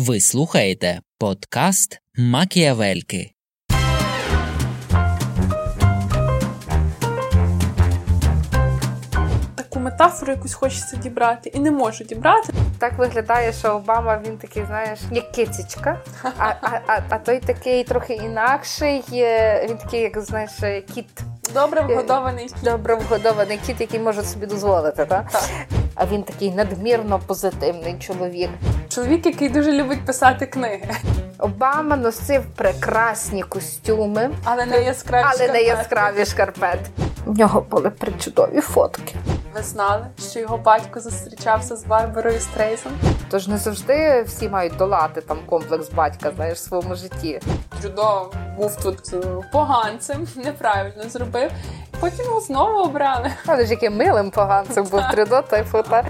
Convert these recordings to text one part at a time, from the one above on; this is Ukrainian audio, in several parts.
Ви слухаєте подкаст Макіавельки. Таку метафору якусь хочеться дібрати і не можу дібрати. Так виглядає, що Обама він такий, знаєш, як кицечка, а, а, а, а той такий трохи інакший. е, Він такий, як знаєш, кіт. Добре вгодований. Добре вгодований кіт, який може собі дозволити, так? Так. А він такий надмірно позитивний чоловік. Чоловік, який дуже любить писати книги, Обама носив прекрасні костюми, але не яскраві. але не яскраві шкарпетки. В нього були причудові фотки. Ви знали, що його батько зустрічався з Барбарою Стрейзом? Тож не завжди всі мають долати там комплекс батька, знаєш, в своєму житті. Трюдо був тут е, поганцем, неправильно зробив. Потім його знову обрали. Але ж яким милим поганцем був Трюдо, той фото.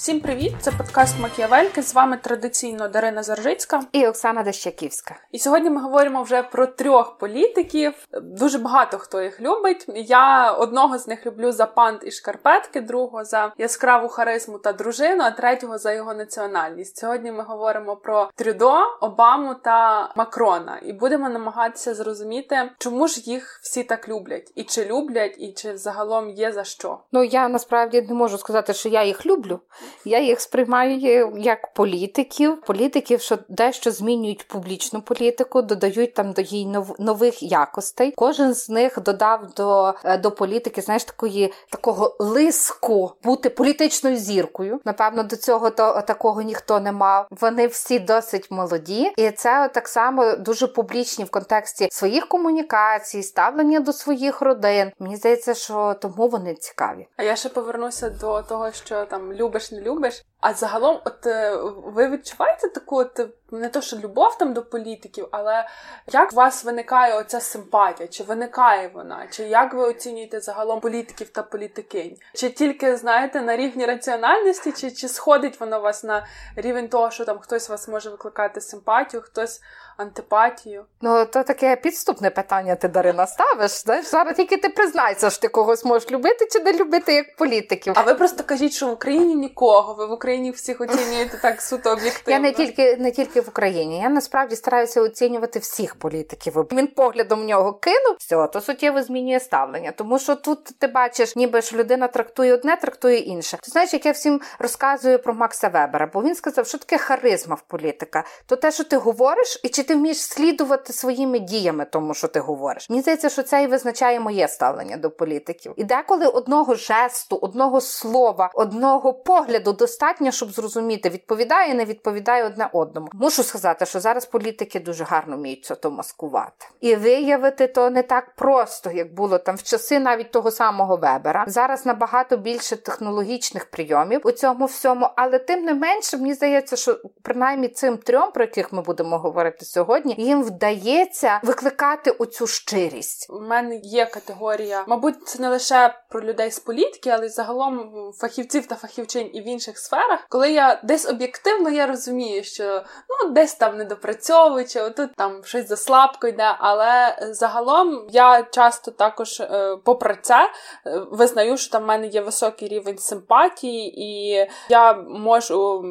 Всім привіт! Це подкаст Макіавельки. З вами традиційно Дарина Заржицька. І Оксана Дещаківська. І сьогодні ми говоримо вже про трьох політиків. Дуже багато хто їх любить. Я одного з них люблю за пант і шкарпетки, другого за яскраву харизму та дружину, а третього за його національність. Сьогодні ми говоримо про Трюдо, Обаму та Макрона, і будемо намагатися зрозуміти, чому ж їх всі так люблять, і чи люблять, і чи загалом є за що. Ну я насправді не можу сказати, що я їх люблю. Я їх сприймаю як політиків, політиків, що дещо змінюють публічну політику, додають там до нов- нових якостей. Кожен з них додав до, е, до політики, знаєш, такої такого лиску бути політичною зіркою. Напевно, до цього то такого ніхто не мав. Вони всі досить молоді, і це так само дуже публічні в контексті своїх комунікацій, ставлення до своїх родин. Мені здається, що тому вони цікаві. А я ще повернуся до того, що там любиш, любиш. А загалом, от е, ви відчуваєте таку, от, не то, що любов там до політиків, але як у вас виникає оця симпатія? Чи виникає вона? Чи як ви оцінюєте загалом політиків та політикинь? Чи тільки знаєте на рівні раціональності, чи, чи сходить воно у вас на рівень того, що там хтось вас може викликати симпатію, хтось антипатію? Ну то таке підступне питання. Ти Дарина ставиш. Знаєш, зараз тільки ти признайся, що ти когось можеш любити чи не любити як політиків. А ви просто кажіть, що в Україні нікого, ви в Україні всіх оцінюєте так суто об'єктивно. Я не тільки не тільки в Україні. Я насправді стараюся оцінювати всіх політиків. Він поглядом в нього кинув, все, то суттєво змінює ставлення. Тому що тут ти бачиш, ніби ж людина трактує одне, трактує інше. Ти знаєш, як я всім розказую про Макса Вебера, бо він сказав, що таке харизма в політика. То те, що ти говориш, і чи ти вмієш слідувати своїми діями, тому що ти говориш. Мені здається, що це і визначає моє ставлення до політиків. І деколи одного жесту, одного слова, одного погляду достатньо, щоб зрозуміти, відповідає, не відповідає одне одному. Мушу сказати, що зараз політики дуже гарно вміють це то маскувати. І виявити то не так просто, як було там в часи навіть того самого Вебера. Зараз набагато більше технологічних прийомів у цьому всьому, але тим не менше, мені здається, що принаймні цим трьом, про яких ми будемо говорити сьогодні, їм вдається викликати оцю щирість. У мене є категорія, мабуть, це не лише про людей з політики, але й загалом фахівців та фахівчин і в інших сферах. Коли я десь об'єктивно я розумію, що ну десь там недопрацьовую, чи отут там щось заслабко йде. Але загалом я часто також, е, попри це, е, визнаю, що там в мене є високий рівень симпатії, і я можу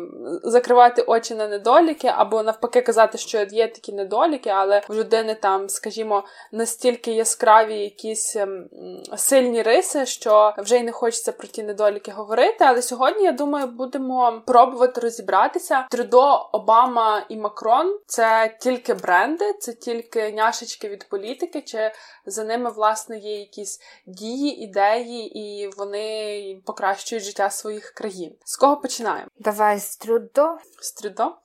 закривати очі на недоліки, або навпаки казати, що є такі недоліки, але в людини там, скажімо, настільки яскраві якісь ем, сильні риси, що вже й не хочеться про ті недоліки говорити. Але сьогодні, я думаю, будемо пробувати розібратися. Трюдо, Обама і Макрон це тільки бренди, це тільки няшечки від політики, чи за ними власне є якісь дії, ідеї, і вони покращують життя своїх країн. З кого починаємо? Давай з Трюдо. З Трюдо?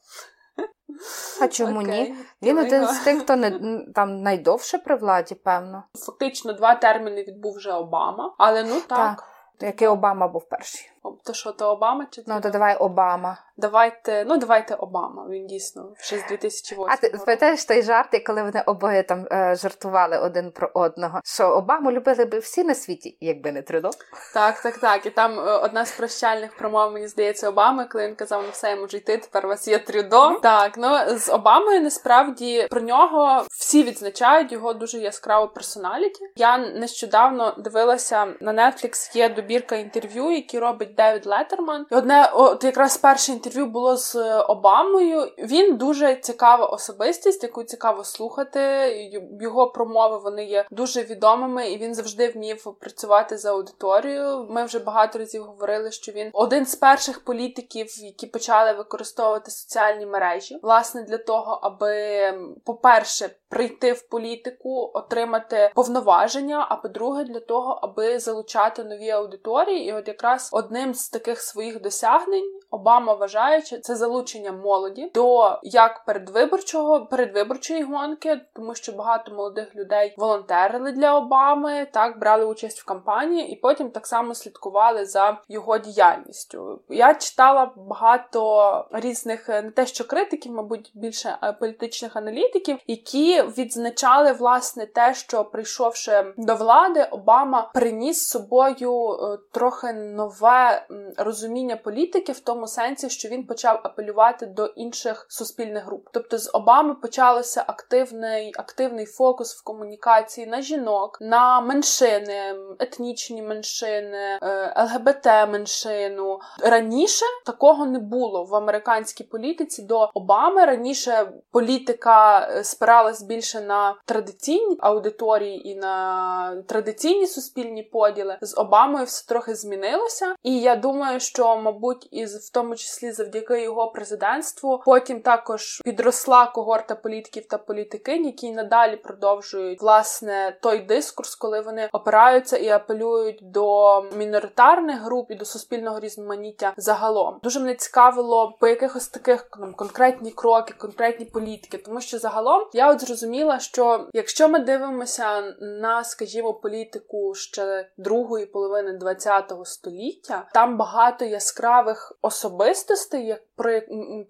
А чому okay. ні? Він один з тих, хто не там найдовше при владі, певно. Фактично два терміни відбув вже Обама, але ну так. Який Обама був перший. То що, то Обама чи Ну то давай Обама. Давайте, ну давайте Обама. Він дійсно ще з 2008 А ти пам'ятаєш той жарт, коли вони обоє там е, жартували один про одного, що Обаму любили би всі на світі, якби не Трюдо. Так, так, так. І там е, одна з прощальних промов, мені здається, Обами, коли він казав, ну все, я можу йти, тепер у вас є Трюдо. Так, ну з Обамою насправді про нього всі відзначають його дуже яскраву персоналіті. Я нещодавно дивилася на Netflix, є добірка інтерв'ю, які робить Девід Леттерман. І одне, от якраз перше інтерв'ю було з Обамою. Він дуже цікава особистість, яку цікаво слухати. Його промови вони є дуже відомими, і він завжди вмів працювати за аудиторією. Ми вже багато разів говорили, що він один з перших політиків, які почали використовувати соціальні мережі, власне, для того, аби, по-перше, прийти в політику, отримати повноваження. А по-друге, для того, аби залучати нові аудиторії, і от якраз одним з таких своїх досягнень Обама вважаючи це залучення молоді до як передвиборчого передвиборчої гонки, тому що багато молодих людей волонтерили для Обами, так брали участь в кампанії, і потім так само слідкували за його діяльністю. Я читала багато різних не те, що критиків, мабуть, більше політичних аналітиків, які відзначали власне те, що прийшовши до влади, Обама приніс з собою е, трохи нове розуміння політики в тому сенсі, що він почав апелювати до інших суспільних груп. Тобто з Обами почалося активний активний фокус в комунікації на жінок, на меншини, етнічні меншини, е, ЛГБТ меншину. Раніше такого не було в американській політиці до Обами. Раніше політика е, спиралась більше на традиційні аудиторії і на традиційні суспільні поділи. З Обамою все трохи змінилося, і я думаю, що мабуть, із в тому числі завдяки його президентству, потім також підросла когорта політиків та політикинь, які надалі продовжують власне той дискурс, коли вони опираються і апелюють до міноритарних груп і до суспільного різноманіття загалом. Дуже мене цікавило по якихось таких там, конкретні кроки, конкретні політики, тому що загалом я от зрозуміла, що якщо ми дивимося на, скажімо, політику ще другої половини ХХ століття, там багато яскравих особистостей, про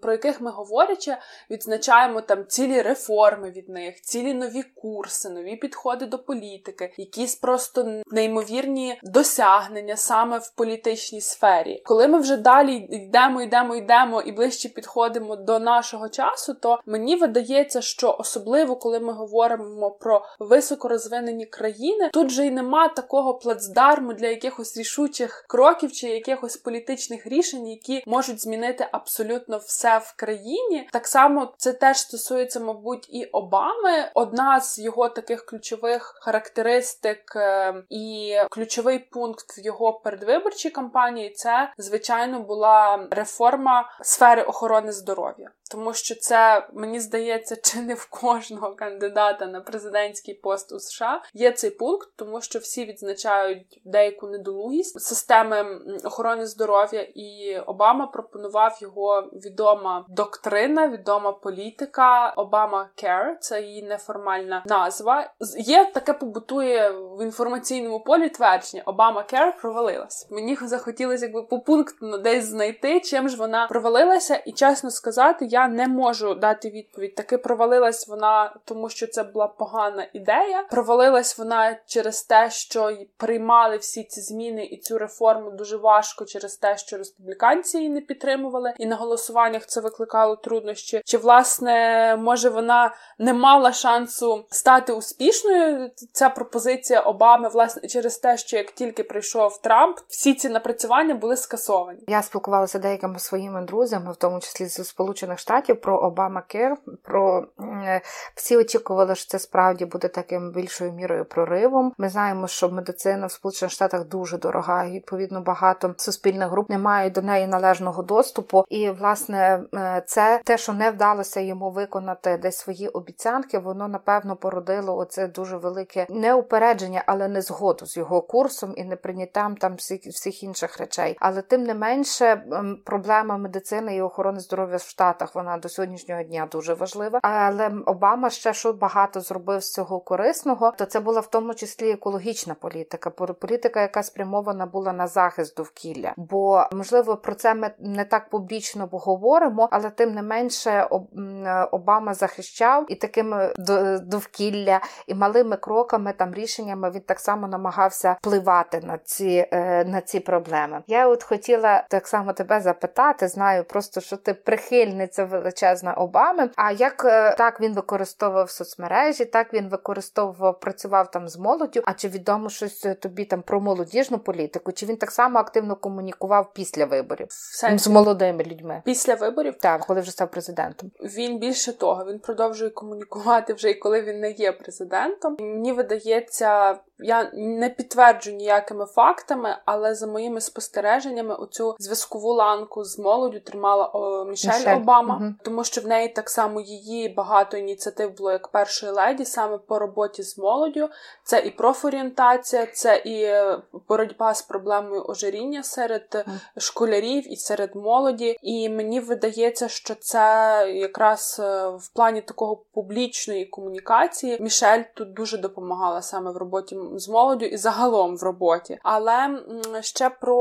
про яких ми говорячи, відзначаємо там цілі реформи від них, цілі нові курси, нові підходи до політики, якісь просто неймовірні досягнення саме в політичній сфері. Коли ми вже далі йдемо, йдемо, йдемо і ближче підходимо до нашого часу, то мені видається, що особливо коли ми говоримо про високорозвинені країни, тут же й нема такого плацдарму для якихось рішучих кроків чи якихось політичних рішень, які можуть змінити абсолютно все в країні. Так само це теж стосується, мабуть, і Обами. Одна з його таких ключових характеристик е, і ключовий пункт в його передвиборчій кампанії це звичайно була реформа сфери охорони здоров'я. Тому що це мені здається, чи не в кожного кандидата на президентський пост у США є цей пункт, тому що всі відзначають деяку недолугість системи охорони здоров'я, і Обама пропонував його відома доктрина, відома політика Обама Care, це її неформальна назва. Є таке побутує в інформаційному полі твердження Обама Care провалилась. Мені захотілося якби попунктно десь знайти, чим ж вона провалилася, і чесно сказати, я не можу дати відповідь. Таки провалилась вона, тому що це була погана ідея. Провалилась вона через те, що приймали всі ці зміни і цю реформу дуже важко через те, що республіканці її не підтримували, і на голосуваннях це викликало труднощі. Чи власне може вона не мала шансу стати успішною? Ця пропозиція Обами, власне, через те, що як тільки прийшов Трамп, всі ці напрацювання були скасовані. Я спілкувалася деякими своїми друзями, в тому числі з Сполучених Штатів, про Обама Кер. Про всі очікували, що це справді буде таким більшою мірою проривом. Ми знаємо, що медицина в Сполучених Штатах дуже дорога, і відповідно багато суспільних груп не мають до неї належного доступу. І власне е, це те, що не вдалося йому виконати десь свої обіцянки, воно напевно породило оце дуже велике неупередження, але не згоду з його курсом і неприйняттям там всіх інших речей. Але тим не менше, проблема медицини і охорони здоров'я в Штатах вона до сьогоднішнього дня дуже важлива. Але Обама ще що багато зробив з цього корисного, то це була в тому числі екологічна політика, політика, яка спрямована була на захист довкілля. Бо можливо про це ми не так публічно говоримо, але тим не менше Обама захищав і такими довкілля і малими кроками там рішеннями він так само намагався впливати на ці е, на ці проблеми. Я от хотіла так само тебе запитати. Знаю, просто що ти прихильниця величезна Обами. А як е, так він використовував соцмережі, так він використовував, працював там з молоддю. А чи відомо щось тобі там про молодіжну політику? Чи він так само активно комунікував після виборів з молодими людьми? Після виборів так, коли вже став президентом. Він більше того, він продовжує комунікувати вже і коли він не є президентом. Мені видається, я не підтверджу ніякими фактами, але за моїми спостереженнями, оцю зв'язкову ланку з молоддю тримала о, Мішель, Мішель Обама, угу. тому що в неї так само її багато ініціатив було як першої леді, саме по роботі з молоддю. Це і профорієнтація, це і е, боротьба з проблемою ожиріння серед угу. школярів і серед молоді. І мені видається, що це якраз е, в плані такого публічної комунікації Мішель тут дуже допомагала саме в роботі з молоддю і загалом в роботі. Але ще про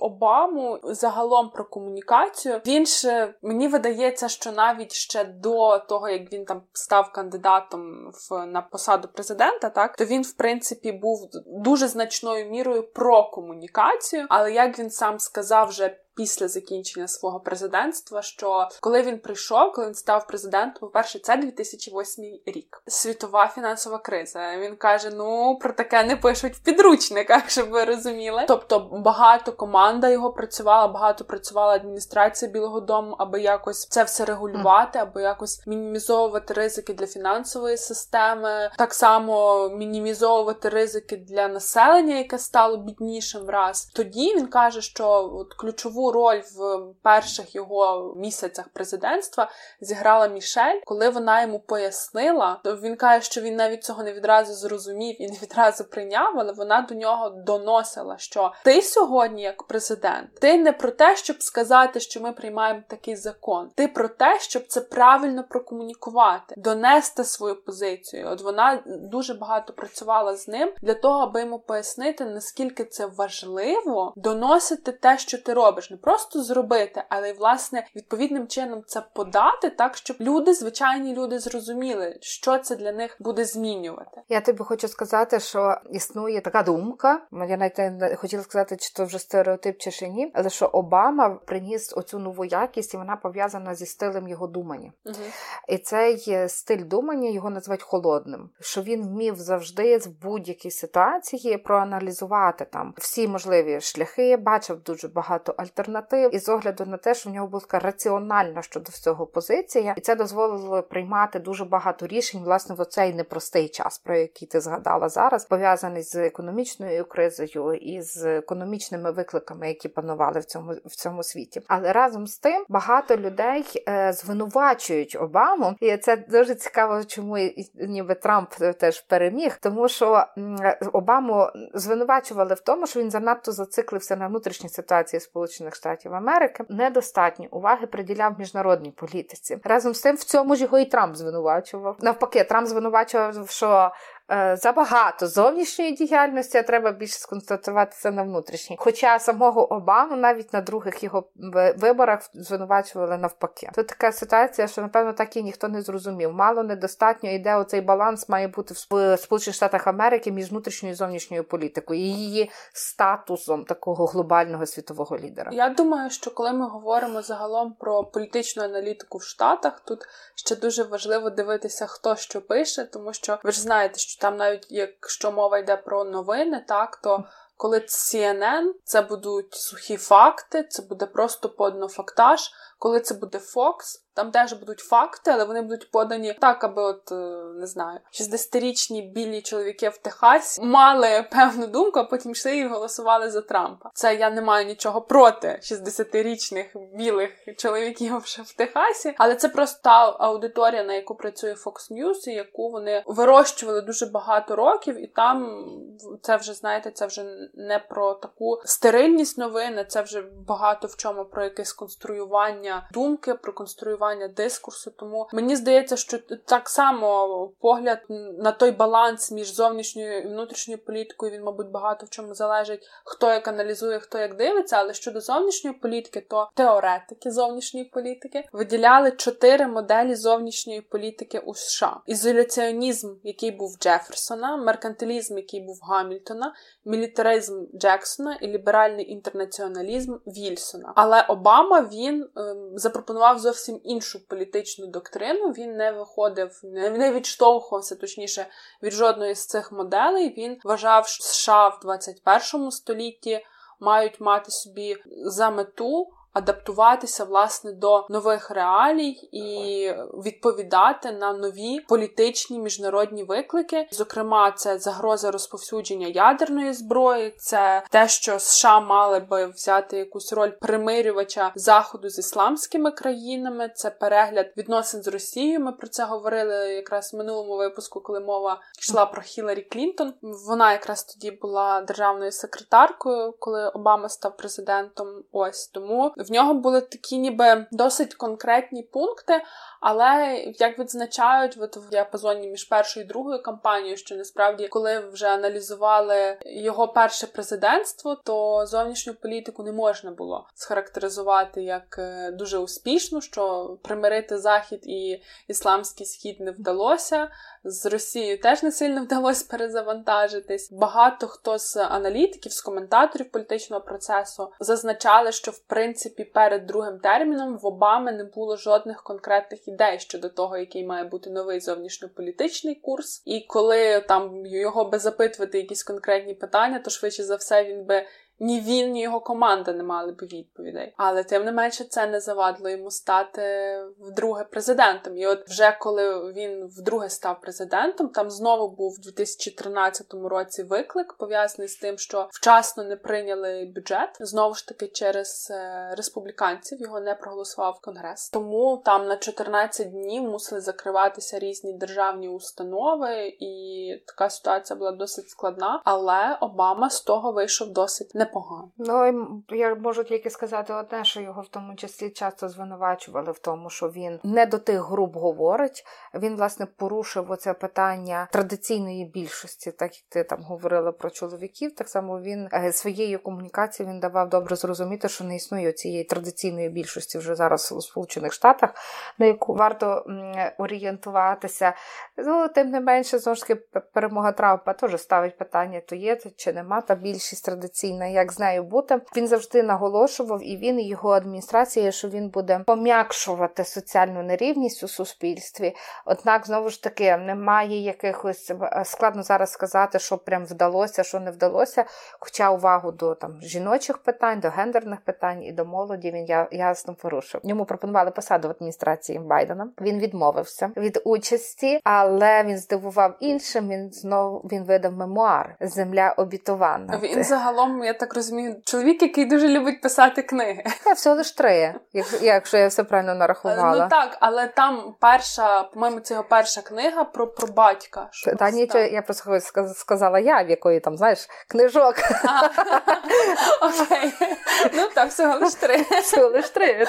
Обаму, загалом про комунікацію, він ж мені видається, що навіть ще до того, як він там став кандидатом в на посаду президента, так то він в принципі був дуже значною мірою про комунікацію. Але як він сам сказав, вже після закінчення свого президентства, що коли він прийшов, коли він став президентом, по-перше, це 2008 рік, світова фінансова криза. Він каже: Ну про таке не пишуть в підручниках, щоб ви розуміли. Тобто багато команда його працювала, багато працювала адміністрація Білого Дому, аби якось це все регулювати, аби якось мінімізовувати ризики для фінансової системи, так само мінімізовувати ризики для населення, яке стало біднішим враз. Тоді він каже, що от ключову ключову роль в перших його місяцях президентства зіграла Мішель, коли вона йому пояснила, то він каже, що він навіть цього не відразу зрозумів і не відразу прийняв, але вона до нього доносила, що ти сьогодні, як президент, ти не про те, щоб сказати, що ми приймаємо такий закон, ти про те, щоб це правильно прокомунікувати, донести свою позицію. От вона дуже багато працювала з ним для того, аби йому пояснити, наскільки це важливо доносити те, що ти робиш не просто зробити, але й власне відповідним чином це подати, так щоб люди, звичайні люди, зрозуміли, що це для них буде змінювати. Я тобі хочу сказати, що існує така думка. Я навіть не хотіла сказати, чи то вже стереотип, чи ще ні, але що Обама приніс оцю нову якість, і вона пов'язана зі стилем його думання. Угу. І цей стиль думання його називають холодним. Що він вмів завжди в будь-якій ситуації проаналізувати там всі можливі шляхи, бачив дуже багато альтернатив альтернатив, і з огляду на те, що в нього була така раціональна щодо всього позиція, і це дозволило приймати дуже багато рішень, власне, в оцей непростий час, про який ти згадала зараз, пов'язаний з економічною кризою і з економічними викликами, які панували в цьому в цьому світі. Але разом з тим багато людей е, звинувачують Обаму, і це дуже цікаво, чому ніби Трамп теж переміг, тому що Обаму звинувачували в тому, що він занадто зациклився на внутрішній ситуації Сполучених. Сполучених Штатів Америки недостатньо уваги приділяв міжнародній політиці. Разом з тим в цьому ж його і Трамп звинувачував. Навпаки, Трамп звинувачував, що забагато зовнішньої діяльності, а треба більше сконцентрувати це на внутрішній. Хоча самого Обаму навіть на других його виборах звинувачували навпаки. Тут така ситуація, що напевно так і ніхто не зрозумів. Мало недостатньо іде оцей баланс має бути в Сполучених Штатах Америки між внутрішньою і зовнішньою політикою і її статусом такого глобального світового лідера. Я думаю, що коли ми говоримо загалом про політичну аналітику в Штатах, тут ще дуже важливо дивитися, хто що пише, тому що ви ж знаєте, що там навіть якщо мова йде про новини, так то коли CNN, це будуть сухі факти, це буде просто поднофактаж. Коли це буде Fox, там теж будуть факти, але вони будуть подані так, аби от е, не знаю, 60-річні білі чоловіки в Техасі мали певну думку, а потім йшли і голосували за Трампа. Це я не маю нічого проти 60-річних білих чоловіків в Техасі, але це просто та аудиторія, на яку працює Fox News, і яку вони вирощували дуже багато років, і там це вже знаєте, це вже не про таку стерильність новини, це вже багато в чому про якесь конструювання думки, про конструювання дискурсу. Тому мені здається, що так само погляд на той баланс між зовнішньою і внутрішньою політикою він, мабуть, багато в чому залежить, хто як аналізує, хто як дивиться. Але щодо зовнішньої політики, то теоретики зовнішньої політики виділяли чотири моделі зовнішньої політики у США: ізоляціонізм, який був Джеферсона, меркантилізм, який був Гамільтона, мілітаризм Джексона і ліберальний інтернаціоналізм Вільсона. Але Обама він ем, запропонував зовсім іншу політичну доктрину. Він не виходив, не відштовхувався точніше від жодної з цих моделей. Він вважав, що США в 21 столітті мають мати собі за мету адаптуватися власне до нових реалій і відповідати на нові політичні міжнародні виклики. Зокрема, це загроза розповсюдження ядерної зброї, це те, що США мали би взяти якусь роль примирювача заходу з ісламськими країнами. Це перегляд відносин з Росією. Ми про це говорили якраз в минулому випуску, коли мова йшла про Хіларі Клінтон. Вона якраз тоді була державною секретаркою, коли Обама став президентом. Ось тому в нього були такі, ніби досить конкретні пункти, але як відзначають от в діапазоні між першою і другою кампанією, що насправді, коли вже аналізували його перше президентство, то зовнішню політику не можна було схарактеризувати як е, дуже успішну, що примирити захід і ісламський схід не вдалося. З Росією теж не сильно вдалося перезавантажитись. Багато хто з аналітиків, з коментаторів політичного процесу зазначали, що в принципі перед другим терміном в Обами не було жодних конкретних ідей щодо того, який має бути новий зовнішньополітичний курс. І коли там його би запитувати якісь конкретні питання, то швидше за все він би ні він, ні його команда не мали б відповідей. Але тим не менше це не завадило йому стати вдруге президентом. І от вже коли він вдруге став президентом, там знову був у 2013 році виклик, пов'язаний з тим, що вчасно не прийняли бюджет. Знову ж таки, через е, республіканців його не проголосував конгрес. Тому там на 14 днів мусили закриватися різні державні установи, і така ситуація була досить складна. Але Обама з того вийшов досить непогано непогано. Ну я можу тільки сказати одне, що його в тому числі часто звинувачували в тому, що він не до тих груп говорить. Він власне порушив оце питання традиційної більшості, так як ти там говорила про чоловіків. Так само він е, своєю комунікацією він давав добре зрозуміти, що не існує цієї традиційної більшості вже зараз у Сполучених Штатах, на яку варто орієнтуватися. Ну тим не менше, знову ж таки, перемога Трампа теж ставить питання: то є чи нема та більшість традиційна як з нею бути. Він завжди наголошував, і він і його адміністрація, що він буде пом'якшувати соціальну нерівність у суспільстві. Однак, знову ж таки, немає якихось е, складно зараз сказати, що прям вдалося, що не вдалося. Хоча увагу до там жіночих питань, до гендерних питань і до молоді він я, ясно порушив. Йому пропонували посаду в адміністрації Байдена. Він відмовився від участі, але він здивував іншим. Він знову він видав мемуар Земля обітована. Він загалом я так розумію, чоловік, який дуже любить писати книги. Я всього лиш три, якщо я все правильно нарахувала. Ну так, але там перша, по-моєму, це його перша книга про про батька. Та нічого, я просто сказала я, в якої там, знаєш, книжок. Окей. Ну так, всього лиш три. Всього лиш три.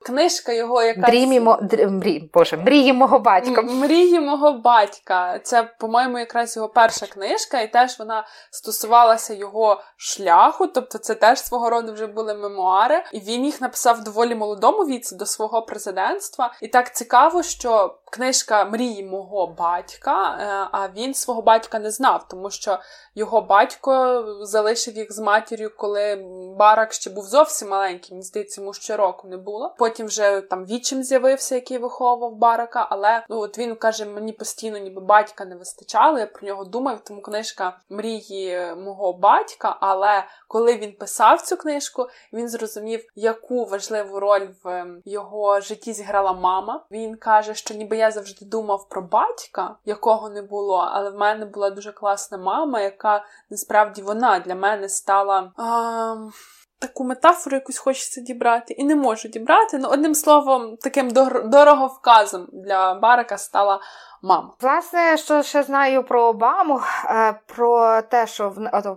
Книжка його, яка Мрії мрі, Боже, мрії мого батька. Мрії мого батька. Це, по-моєму, якраз його перша книжка, і теж вона стосувалася його шляху, тобто це теж свого роду вже були мемуари. І він їх написав в доволі молодому віці до свого президентства. І так цікаво, що книжка мрії мого батька, е, а він свого батька не знав, тому що його батько залишив їх з матір'ю, коли барак ще був зовсім маленький. Мені здається, йому ще року не було. Потім вже там вічим з'явився, який виховував барака. Але ну от він каже: мені постійно, ніби батька не вистачало. Я про нього думав, тому книжка мрії мого батька. Але коли він писав цю книжку, він зрозумів, яку важливу роль в його житті зіграла мама. Він каже, що ніби я завжди думав про батька, якого не було, але в мене була дуже класна мама, яка насправді вона для мене стала. А... Таку метафору якусь хочеться дібрати, і не можу дібрати. Ну, одним словом, таким дороговказом для Барака стала мама. Власне, що ще знаю про Обаму, е, про те, що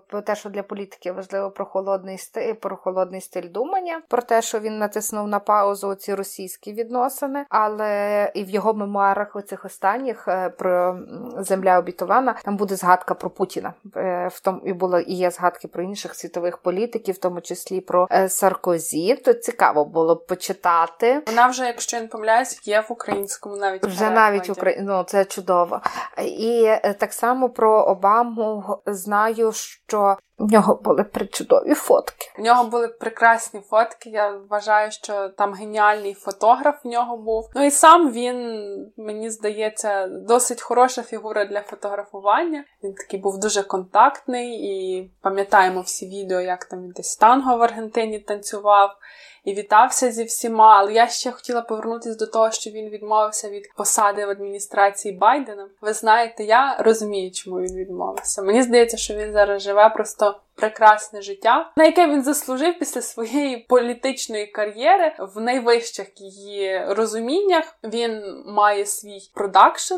про те, що для політики важливо про холодний стиль, про холодний стиль думання, про те, що він натиснув на паузу ці російські відносини, але і в його мемуарах оцих останніх е, про земля обітована там буде згадка про Путіна. Е, в тому і було і є згадки про інших світових політиків, в тому числі про Саркозі. То цікаво було б почитати. Вона вже, якщо я не помиляюсь, є в українському навіть вже навіть в Україні. Ну, це чудово. І е, так само про Обаму знаю, що В нього були причудові фотки. В нього були прекрасні фотки. Я вважаю, що там геніальний фотограф в нього був. Ну і сам він, мені здається, досить хороша фігура для фотографування. Він такий був дуже контактний, і пам'ятаємо всі відео, як там він десь танго в Аргентині танцював і вітався зі всіма. Але я ще хотіла повернутися до того, що він відмовився від посади в адміністрації Байдена. Ви знаєте, я розумію, чому він відмовився. Мені здається, що він зараз живе просто. Прекрасне життя, на яке він заслужив після своєї політичної кар'єри в найвищих її розуміннях. Він має свій продакшн,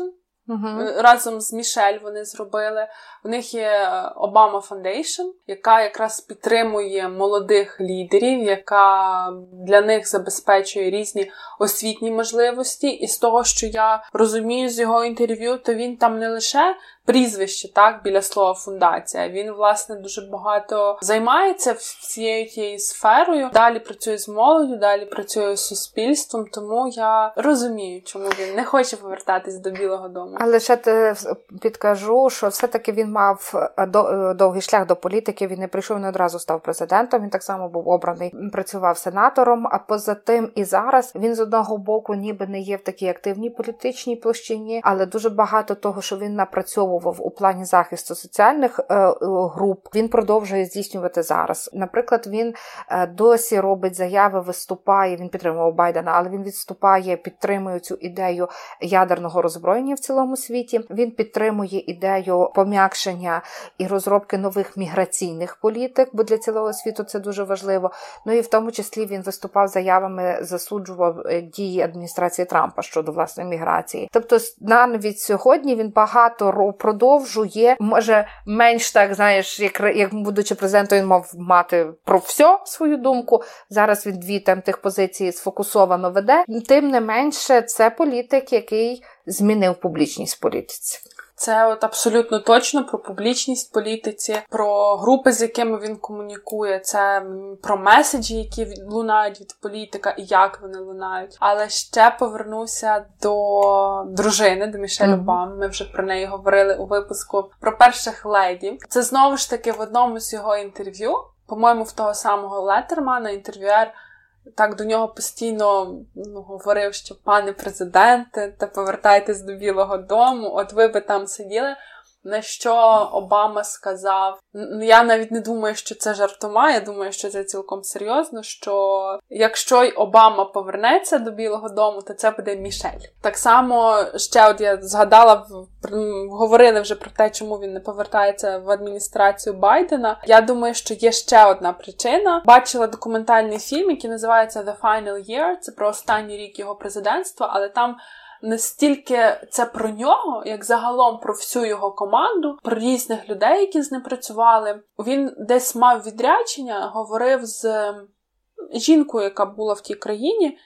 Uh-huh. Разом з Мішель вони зробили. В них є Обама Foundation, яка якраз підтримує молодих лідерів, яка для них забезпечує різні освітні можливості. І з того, що я розумію з його інтерв'ю, то він там не лише прізвище, так, біля слова фундація. Він, власне, дуже багато займається всією тією сферою. Далі працює з молоддю, далі працює з суспільством. Тому я розумію, чому він не хоче повертатись до Білого Дому. Але ще ти підкажу, що все-таки він мав е, е, довгий шлях до політики. Він не прийшов не одразу став президентом. Він так само був обраний, працював сенатором. А поза тим і зараз він з одного боку, ніби не є в такій активній політичній площині, але дуже багато того, що він напрацьовував реалізовував у плані захисту соціальних е, е, груп, він продовжує здійснювати зараз. Наприклад, він е, досі робить заяви, виступає. Він підтримував Байдена, але він відступає, підтримує цю ідею ядерного роззброєння в цілому світі. Він підтримує ідею пом'якшення і розробки нових міграційних політик, бо для цілого світу це дуже важливо. Ну і в тому числі він виступав заявами, засуджував дії адміністрації Трампа щодо власної міграції. Тобто, навіть сьогодні він багато продовжує, може менш так, знаєш, як як будучи президентом, він мав мати про все свою думку. Зараз він дві там тих позицій сфокусовано веде. Тим не менше, це політик, який змінив публічність в політиці. Це от абсолютно точно про публічність політиці, про групи, з якими він комунікує, це про меседжі, які лунають від політика і як вони лунають. Але ще повернуся до дружини, до Мішель mm-hmm. Обам. Ми вже про неї говорили у випуску про перших леді. Це знову ж таки в одному з його інтерв'ю. По-моєму, в того самого Леттермана інтерв'юер так до нього постійно ну, говорив, що пане президенте, та повертайтесь до Білого Дому, от ви би там сиділи. На що Обама сказав, я навіть не думаю, що це жартома, я думаю, що це цілком серйозно. Що якщо й Обама повернеться до Білого Дому, то це буде Мішель. Так само ще от я згадала говорили вже про те, чому він не повертається в адміністрацію Байдена. Я думаю, що є ще одна причина. Бачила документальний фільм, який називається The Final Year. Це про останній рік його президентства, але там настільки це про нього, як загалом про всю його команду, про різних людей, які з ним працювали. Він десь мав відрядження, говорив з жінкою, яка була в тій країні.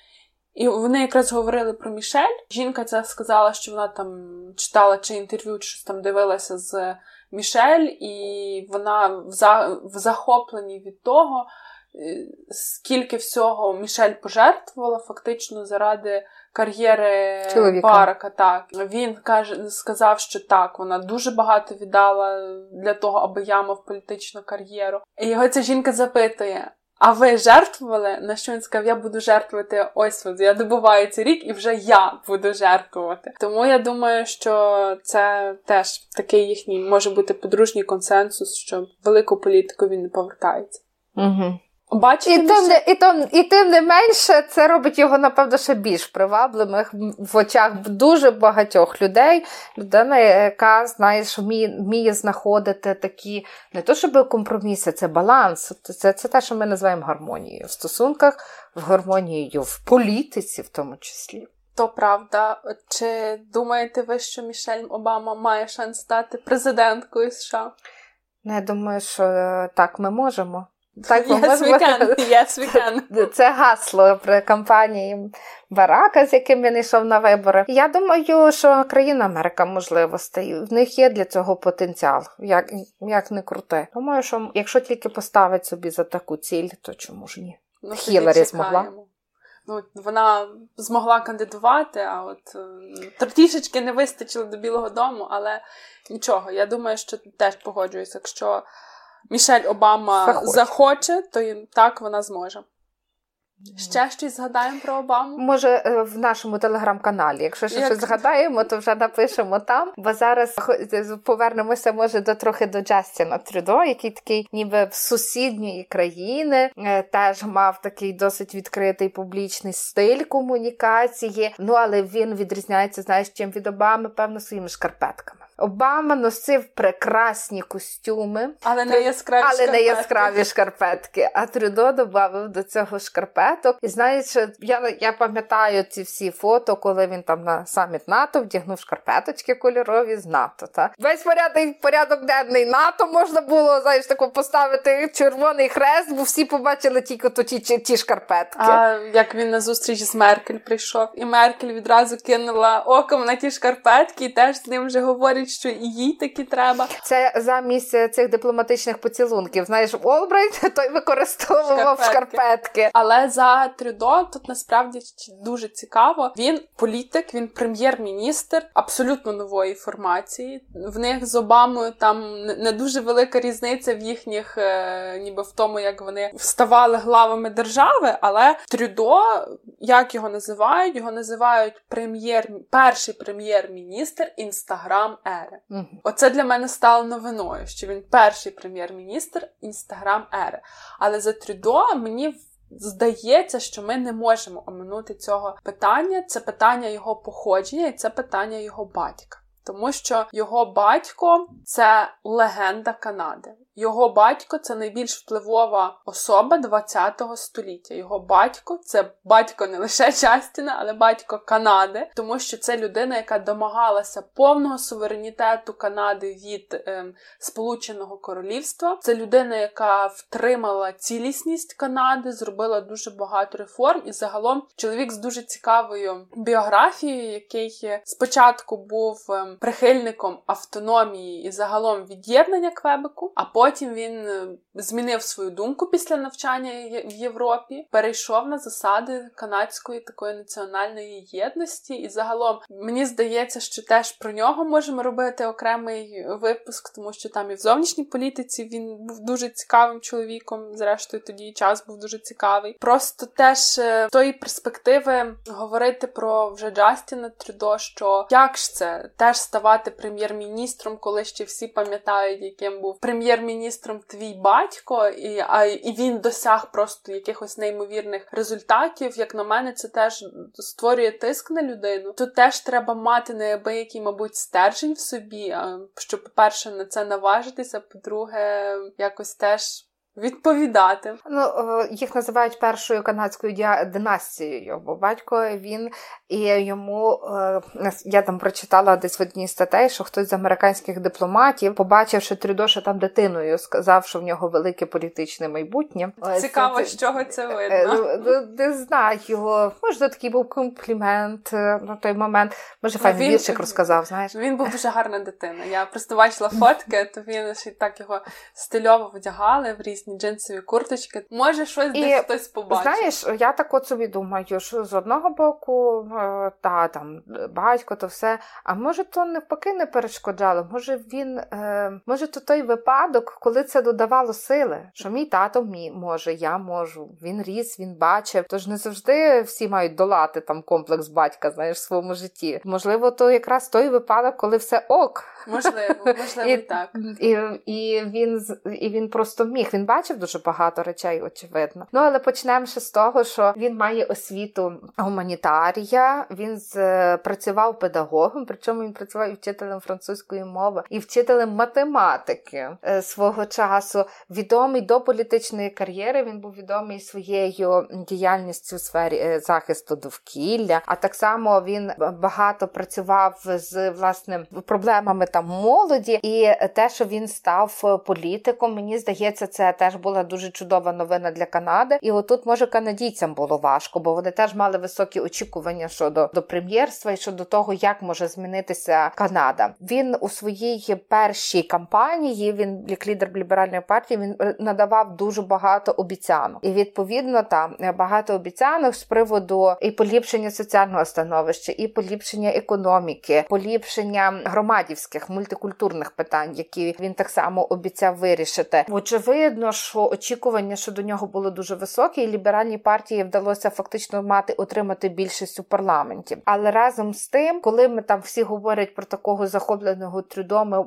І вони якраз говорили про Мішель. Жінка ця сказала, що вона там читала чи інтерв'ю, чи щось там дивилася з Мішель, і вона в, захопленні від того, скільки всього Мішель пожертвувала фактично заради кар'єри Чоловіка. Барака. Так він каже, сказав, що так, вона дуже багато віддала для того, аби я мав політичну кар'єру. І його ця жінка запитує. А ви жертвували? На що він сказав, я буду жертвувати ось от, я добуваю цей рік, і вже я буду жертвувати. Тому я думаю, що це теж такий їхній може бути подружній консенсус, що велику політику він не повертається. Угу. Бачите, і тим, не, і, тим, і тим не менше, це робить його, напевно, ще більш привабливим в очах дуже багатьох людей. Людина, яка, знаєш, вміє, вміє знаходити такі не то, щоб компроміси, це баланс. Це це те, що ми називаємо гармонією в стосунках, в гармонією в політиці, в тому числі. То правда. Чи думаєте ви, що Мішель Обама має шанс стати президенткою США? Ну, я думаю, що е, так ми можемо. Так, yes, we can. Yes, we can. Це гасло при кампанії Барака, з яким він йшов на вибори. Я думаю, що країна Америка можливостей. В них є для цього потенціал, як як не крути. Думаю, що якщо тільки поставить собі за таку ціль, то чому ж ні? Ну, Хіларі змогла. Ну, Вона змогла кандидувати, а от е, трішечки не вистачило до Білого Дому, але нічого. Я думаю, що теж погоджуюся, якщо Мішель Обама Захоче. захоче, то й так вона зможе. Ще щось згадаємо про Обаму? Може, е, в нашому телеграм-каналі. Якщо ще Як- щось згадаємо, то вже напишемо там. Бо зараз хо- повернемося, може, до трохи до Джастіна Трюдо, який такий, ніби з сусідньої країни, е, теж мав такий досить відкритий публічний стиль комунікації. Ну але він відрізняється, знаєш, чим від Обами, певно, своїми шкарпетками. Обама носив прекрасні костюми, Але не яскраві але не шкарпетки. яскраві шкарпетки. А Трюдо додав до цього шкарпеток. І знаєш, я, я пам'ятаю ці всі фото, коли він там на саміт НАТО вдягнув шкарпеточки кольорові з НАТО. Та весь порядок, порядок денний НАТО можна було знаєш, тако поставити червоний хрест, бо всі побачили тільки то ті, ті, ті шкарпетки. А як він на зустріч з Меркель прийшов, і Меркель відразу кинула оком на ті шкарпетки, і теж з ним вже говорять, що і їй такі треба. Це замість цих дипломатичних поцілунків. Знаєш, Олбрайт той використовував Шкарпетки. шкарпетки. Але за Трюдо тут насправді дуже цікаво. Він політик, він прем'єр-міністр абсолютно нової формації. В них з Обамою там не- не дуже велика різниця в їхніх, е, ніби в тому, як вони вставали главами держави. Але Трюдо, як його називають, його називають прем'єр, перший прем'єр-міністр інстаграм ери. Мгм. Оце для мене стало новиною, що він перший прем'єр-міністр інстаграм ери. Але за Трюдо мені здається, що ми не можемо оминути цього питання. Це питання його походження і це питання його батька. Тому що його батько це легенда Канади. Його батько це найбільш впливова особа ХХ століття. Його батько це батько не лише Джастіна, але батько Канади, тому що це людина, яка домагалася повного суверенітету Канади від ем, Сполученого Королівства. Це людина, яка втримала цілісність Канади, зробила дуже багато реформ. І загалом чоловік з дуже цікавою біографією, який спочатку був ем, прихильником автономії і загалом від'єднання Квебеку, а потім він е, змінив свою думку після навчання в Європі, перейшов на засади канадської такої національної єдності. І загалом мені здається, що теж про нього можемо робити окремий випуск, тому що там і в зовнішній політиці він був дуже цікавим чоловіком. Зрештою, тоді час був дуже цікавий. Просто теж е, з тої перспективи говорити про вже Джастіна Трюдо, що як ж це теж ставати прем'єр-міністром, коли ще всі пам'ятають, яким був прем'єр-міністром твій батько, і, а, і він досяг просто якихось неймовірних результатів. Як на мене, це теж створює тиск на людину. Тут теж треба мати неабиякий, мабуть, стержень в собі, щоб, по-перше, на це наважитися, по-друге, якось теж відповідати. Ну, е, їх називають першою канадською династією, бо батько він і йому е, я там прочитала десь в одній статей, що хтось з американських дипломатів, побачивши Трюдо, що там дитиною, сказав, що в нього велике політичне майбутнє. Цікаво, з чого це Е, видно. ну, Не знаю його. Може, такий був комплімент на той момент. Може, Ну, файний він- віршик розказав, знаєш. Він був дуже гарна дитина. Я просто бачила фотки, то він ще так його стильово вдягали в різні джинсові курточки. Може, щось І, десь хтось побачив. Знаєш, я так от собі думаю, що з одного боку, е, та там батько, то все. А може, то навпаки не перешкоджало. Може, він е, може, то той випадок, коли це додавало сили, що мій тато мій може, я можу. Він ріс, він бачив. Тож не завжди всі мають долати там комплекс батька, знаєш, в своєму житті. Можливо, то якраз той випадок, коли все ок. Можливо, можливо, і так. І, і, він, і він просто міг. Він бачив дуже багато речей, очевидно. Ну але почнемо з того, що він має освіту гуманітарія. Він з, е, працював педагогом, причому він працював і вчителем французької мови, і вчителем математики е, свого часу. Відомий до політичної кар'єри. Він був відомий своєю діяльністю в сфері е, захисту довкілля. А так само він багато працював з власне проблемами там молоді, і те, що він став політиком, мені здається, це теж була дуже чудова новина для Канади. І отут, може, канадійцям було важко, бо вони теж мали високі очікування щодо до прем'єрства і щодо того, як може змінитися Канада. Він у своїй першій кампанії, він як лідер ліберальної партії, він е, надавав дуже багато обіцянок. І відповідно там багато обіцянок з приводу і поліпшення соціального становища, і поліпшення економіки, поліпшення громадівських мультикультурних питань, які він так само обіцяв вирішити. Очевидно, що очікування щодо нього було дуже високі, і ліберальній партії вдалося фактично мати отримати більшість у парламенті. Але разом з тим, коли ми там всі говорять про такого захопленого трюдо, ми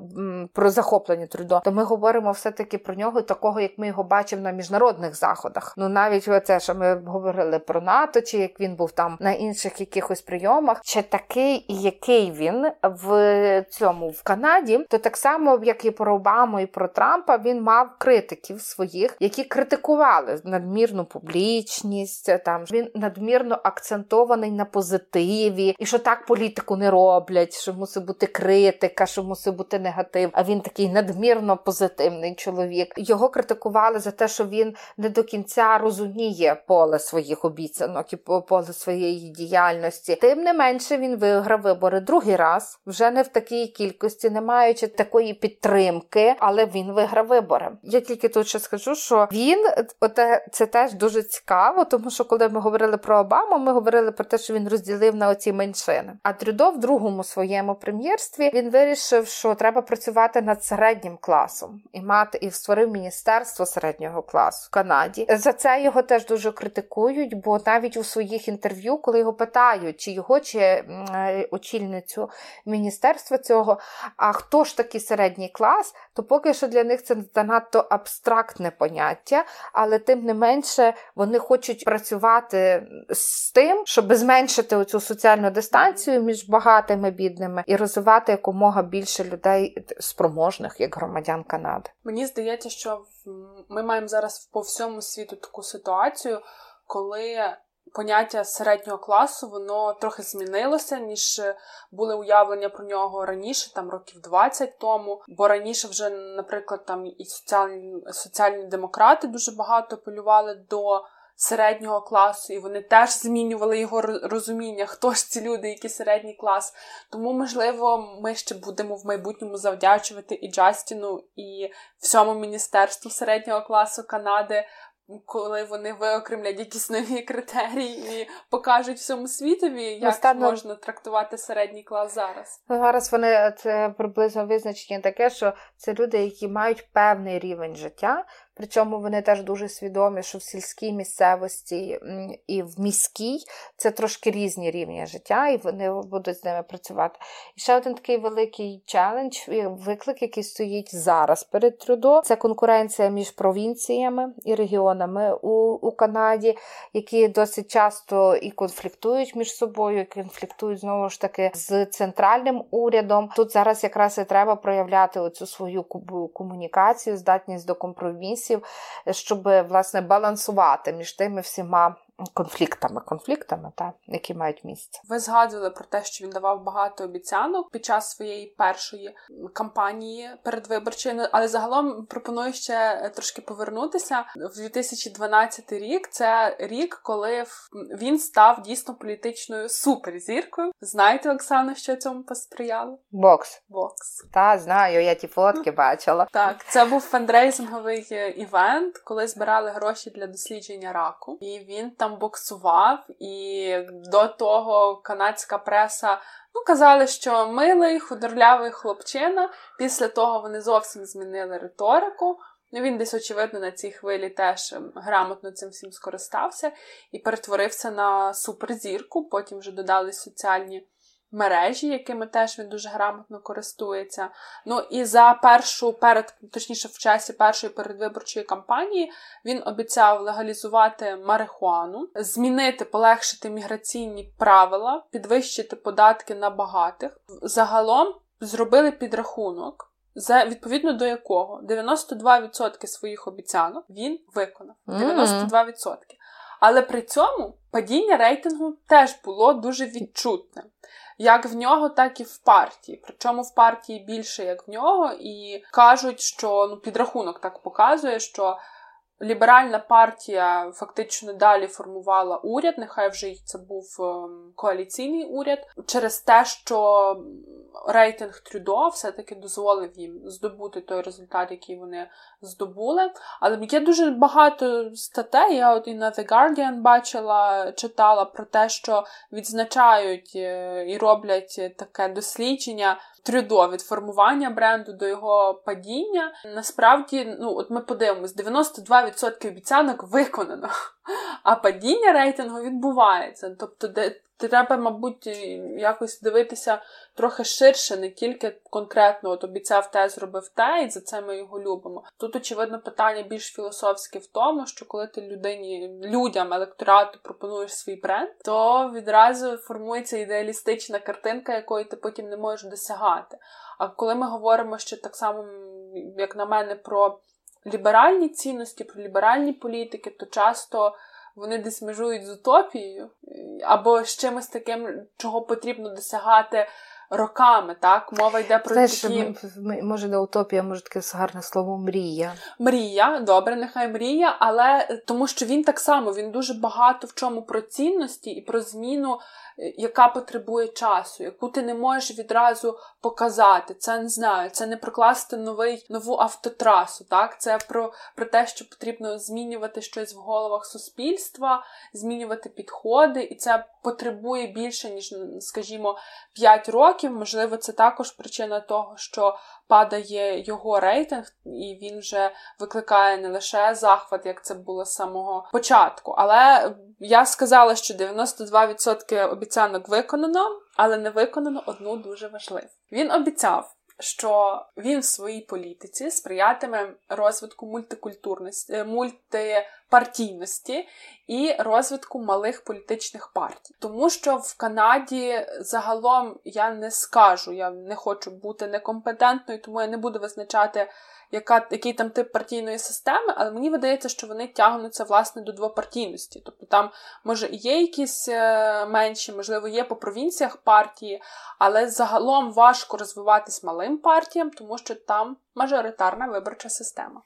про захоплення трюдо, то ми говоримо все таки про нього, такого як ми його бачимо на міжнародних заходах. Ну навіть оце, що ми говорили про НАТО, чи як він був там на інших якихось прийомах, чи такий, який він в цьому в Канаді, то так само як і про Обаму, і про Трампа, він мав критиків своїх, які критикували надмірну публічність. Там він надмірно акцентований на позитиві, і що так політику не роблять, що мусить бути критика, що мусить бути негатив. А він такий надмірно позитивний чоловік. Його критикували за те, що він не до кінця розуміє поле своїх обіцянок і поле своєї діяльності. Тим не менше він виграв вибори другий раз, вже не в такій кількості, не маючи такої підтримки, але він виграв вибори. Я тільки тут ще скажу, що він оте це теж дуже цікаво, тому що коли ми говорили про Обаму, ми говорили про те, що він розділив на оці меншини. А Трюдо в другому своєму прем'єрстві він вирішив, що треба працювати над середнім класом і мати і створив міністерство середнього класу в Канаді. За це його теж дуже критикують, бо навіть у своїх інтерв'ю, коли його питають, чи його чи е, очільницю міністерства цього, а хто ж такий середній клас, то поки що для них це занадто абстрактне поняття, але тим не менше вони хочуть працювати з тим, щоб зменшити оцю соціальну дистанцію між багатими і бідними і розвивати якомога більше людей спроможних як громадян Канади. Мені здається, що ми маємо зараз по всьому світу таку ситуацію, коли поняття середнього класу воно трохи змінилося, ніж були уявлення про нього раніше, там років 20 тому. Бо раніше вже, наприклад, там і соціальні соціальні демократи дуже багато апелювали до. Середнього класу, і вони теж змінювали його розуміння, хто ж ці люди, який середній клас. Тому, можливо, ми ще будемо в майбутньому завдячувати і Джастіну, і всьому міністерству середнього класу Канади коли вони виокремлять якісь нові критерії і покажуть всьому світові, як Останно... можна трактувати середній клас зараз. Зараз вони це приблизно визначення таке, що це люди, які мають певний рівень життя, Причому вони теж дуже свідомі, що в сільській місцевості і в міській це трошки різні рівні життя, і вони будуть з ними працювати. І ще один такий великий челендж, виклик, який стоїть зараз перед трудо, це конкуренція між провінціями і регіонами у, у Канаді, які досить часто і конфліктують між собою, і конфліктують знову ж таки з центральним урядом. Тут зараз якраз і треба проявляти оцю свою комунікацію, здатність до компромісів ресурсів, щоб власне балансувати між тими всіма конфліктами, конфліктами, та, які мають місце. Ви згадували про те, що він давав багато обіцянок під час своєї першої кампанії передвиборчої, ну, але загалом пропоную ще трошки повернутися в 2012 рік. Це рік, коли він став дійсно політичною суперзіркою. Знаєте, Оксана, що цьому посприяло? Бокс. Бокс. Та знаю, я ті фотки бачила. Так, це був фандрейзинговий е, івент, коли збирали гроші для дослідження раку, і він там там боксував, і до того канадська преса ну, казали, що милий, худорлявий хлопчина. Після того вони зовсім змінили риторику. Ну, Він десь, очевидно, на цій хвилі теж ем, грамотно цим всім скористався і перетворився на суперзірку. Потім вже додали соціальні мережі, якими теж він дуже грамотно користується. Ну і за першу, перед, точніше, в часі першої передвиборчої кампанії він обіцяв легалізувати марихуану, змінити, полегшити міграційні правила, підвищити податки на багатих. Загалом зробили підрахунок. За відповідно до якого 92% своїх обіцянок він виконав. 92%. Але при цьому падіння рейтингу теж було дуже відчутне як в нього, так і в партії. Причому в партії більше як в нього, і кажуть, що ну підрахунок так показує, що ліберальна партія фактично далі формувала уряд. Нехай вже це був ем, коаліційний уряд, через те, що рейтинг Трюдо все-таки дозволив їм здобути той результат, який вони здобули. Але є дуже багато статей. Я от і на The Guardian бачила, читала про те, що відзначають е, і роблять таке дослідження. Трюдо від формування бренду до його падіння. Насправді, ну от ми подивимось, 92% обіцянок виконано, а падіння рейтингу відбувається. Тобто, де треба, мабуть, якось дивитися трохи ширше, не тільки конкретно от обіцяв те, зробив те, і за це ми його любимо. Тут, очевидно, питання більш філософське в тому, що коли ти людині, людям, електорату пропонуєш свій бренд, то відразу формується ідеалістична картинка, якої ти потім не можеш досягати. А коли ми говоримо ще так само, як на мене, про ліберальні цінності, про ліберальні політики, то часто вони десь межують з утопією або з чимось таким, чого потрібно досягати. Роками, так, мова йде про Знаєш, такі... може не утопія, може таке гарне слово мрія. Мрія, добре, нехай мрія, але тому що він так само він дуже багато в чому про цінності і про зміну яка потребує часу, яку ти не можеш відразу показати. Це не знаю, це не прокласти новий нову автотрасу. Так, це про, про те, що потрібно змінювати щось в головах суспільства, змінювати підходи, і це потребує більше ніж, скажімо, 5 років. Можливо, це також причина того, що падає його рейтинг, і він вже викликає не лише захват, як це було з самого початку. Але я сказала, що 92% обіцянок виконано, але не виконано одну дуже важливу. Він обіцяв. Що він в своїй політиці сприятиме розвитку мультикультурності, е, мультипартійності і розвитку малих політичних партій, тому що в Канаді загалом я не скажу, я не хочу бути некомпетентною, тому я не буду визначати яка, який там тип партійної системи, але мені видається, що вони тягнуться власне до двопартійності. Тобто там, може, і є якісь е, менші, можливо, є по провінціях партії, але загалом важко розвиватись малим партіям, тому що там мажоритарна виборча система.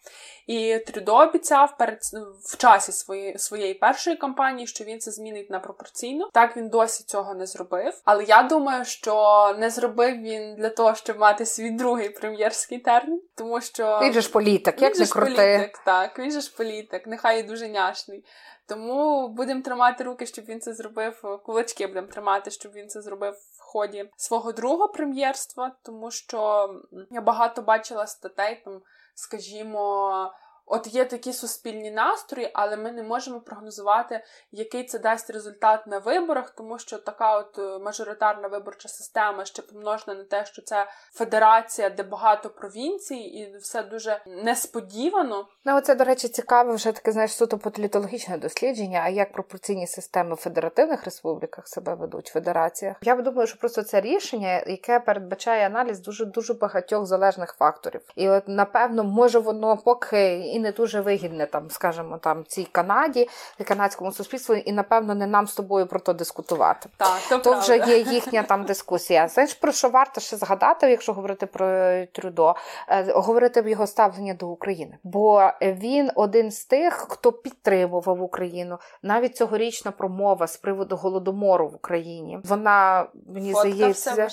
І Трюдо обіцяв перед в часі своєї своєї першої кампанії, що він це змінить на пропорційно. Так він досі цього не зробив. Але я думаю, що не зробив він для того, щоб мати свій другий прем'єрський термін, тому що він же ж політик, як не крути. політик, так він же ж політик, нехай і дуже няшний. Тому будемо тримати руки, щоб він це зробив. Кулачки будемо тримати, щоб він це зробив ході свого другого прем'єрства, тому що я багато бачила статей там, скажімо. От є такі суспільні настрої, але ми не можемо прогнозувати, який це дасть результат на виборах, тому що така от е, мажоритарна виборча система ще помножена на те, що це федерація, де багато провінцій, і все дуже несподівано. Ну, це, до речі, цікаве вже таке, знаєш, суто політологічне дослідження, а як пропорційні системи в федеративних республіках себе ведуть в федераціях. Я думаю, що просто це рішення, яке передбачає аналіз дуже дуже багатьох залежних факторів. І от напевно, може воно поки і не дуже вигідне, там, скажімо, там цій Канаді, канадському суспільству, і напевно не нам з тобою про то дискутувати. Так, то, то вже є їхня там дискусія. Знаєш, про що варто ще згадати, якщо говорити про Трюдо, е, говорити в його ставлення до України, бо він один з тих, хто підтримував Україну. Навіть цьогорічна промова з приводу голодомору в Україні. Вона мені здається,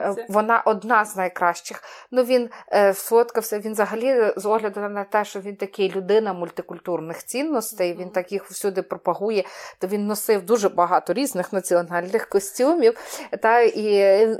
е, вона одна з найкращих. Ну він е, сфоткався. Він взагалі з огляду на те, що він такий людина мультикультурних цінностей, він так їх всюди пропагує, то він носив дуже багато різних національних костюмів. Та, І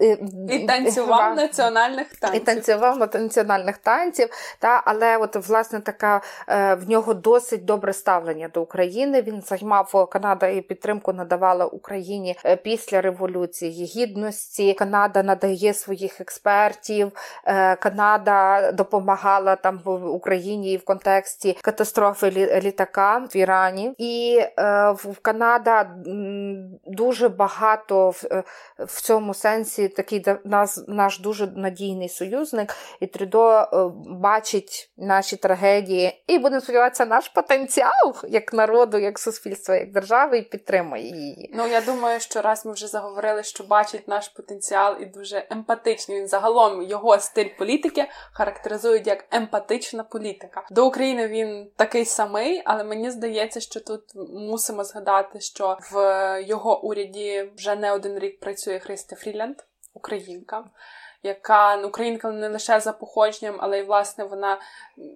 і, і танцював національних танців. І танцював національних танців. Та, Але от, власне, така е, в нього досить добре ставлення до України. Він займав Канада і підтримку надавала Україні е, після Революції Гідності. Канада надає своїх експертів, е, Канада допомагала там в Україні і в контексті контексті катастрофи літака в Ірані, і е, в Канада дуже багато в, е, в цьому сенсі такий наш, наш дуже надійний союзник, і Трюдо е, бачить наші трагедії, і будемо сподіватися, наш потенціал як народу, як суспільства, як держави, і підтримує її. Ну я думаю, що раз ми вже заговорили, що бачить наш потенціал і дуже емпатичний. Він загалом його стиль політики характеризують як емпатична політика. До України України він такий самий, але мені здається, що тут мусимо згадати, що в його уряді вже не один рік працює Христя Фрілянд, українка яка ну, українка не лише за походженням, але й власне вона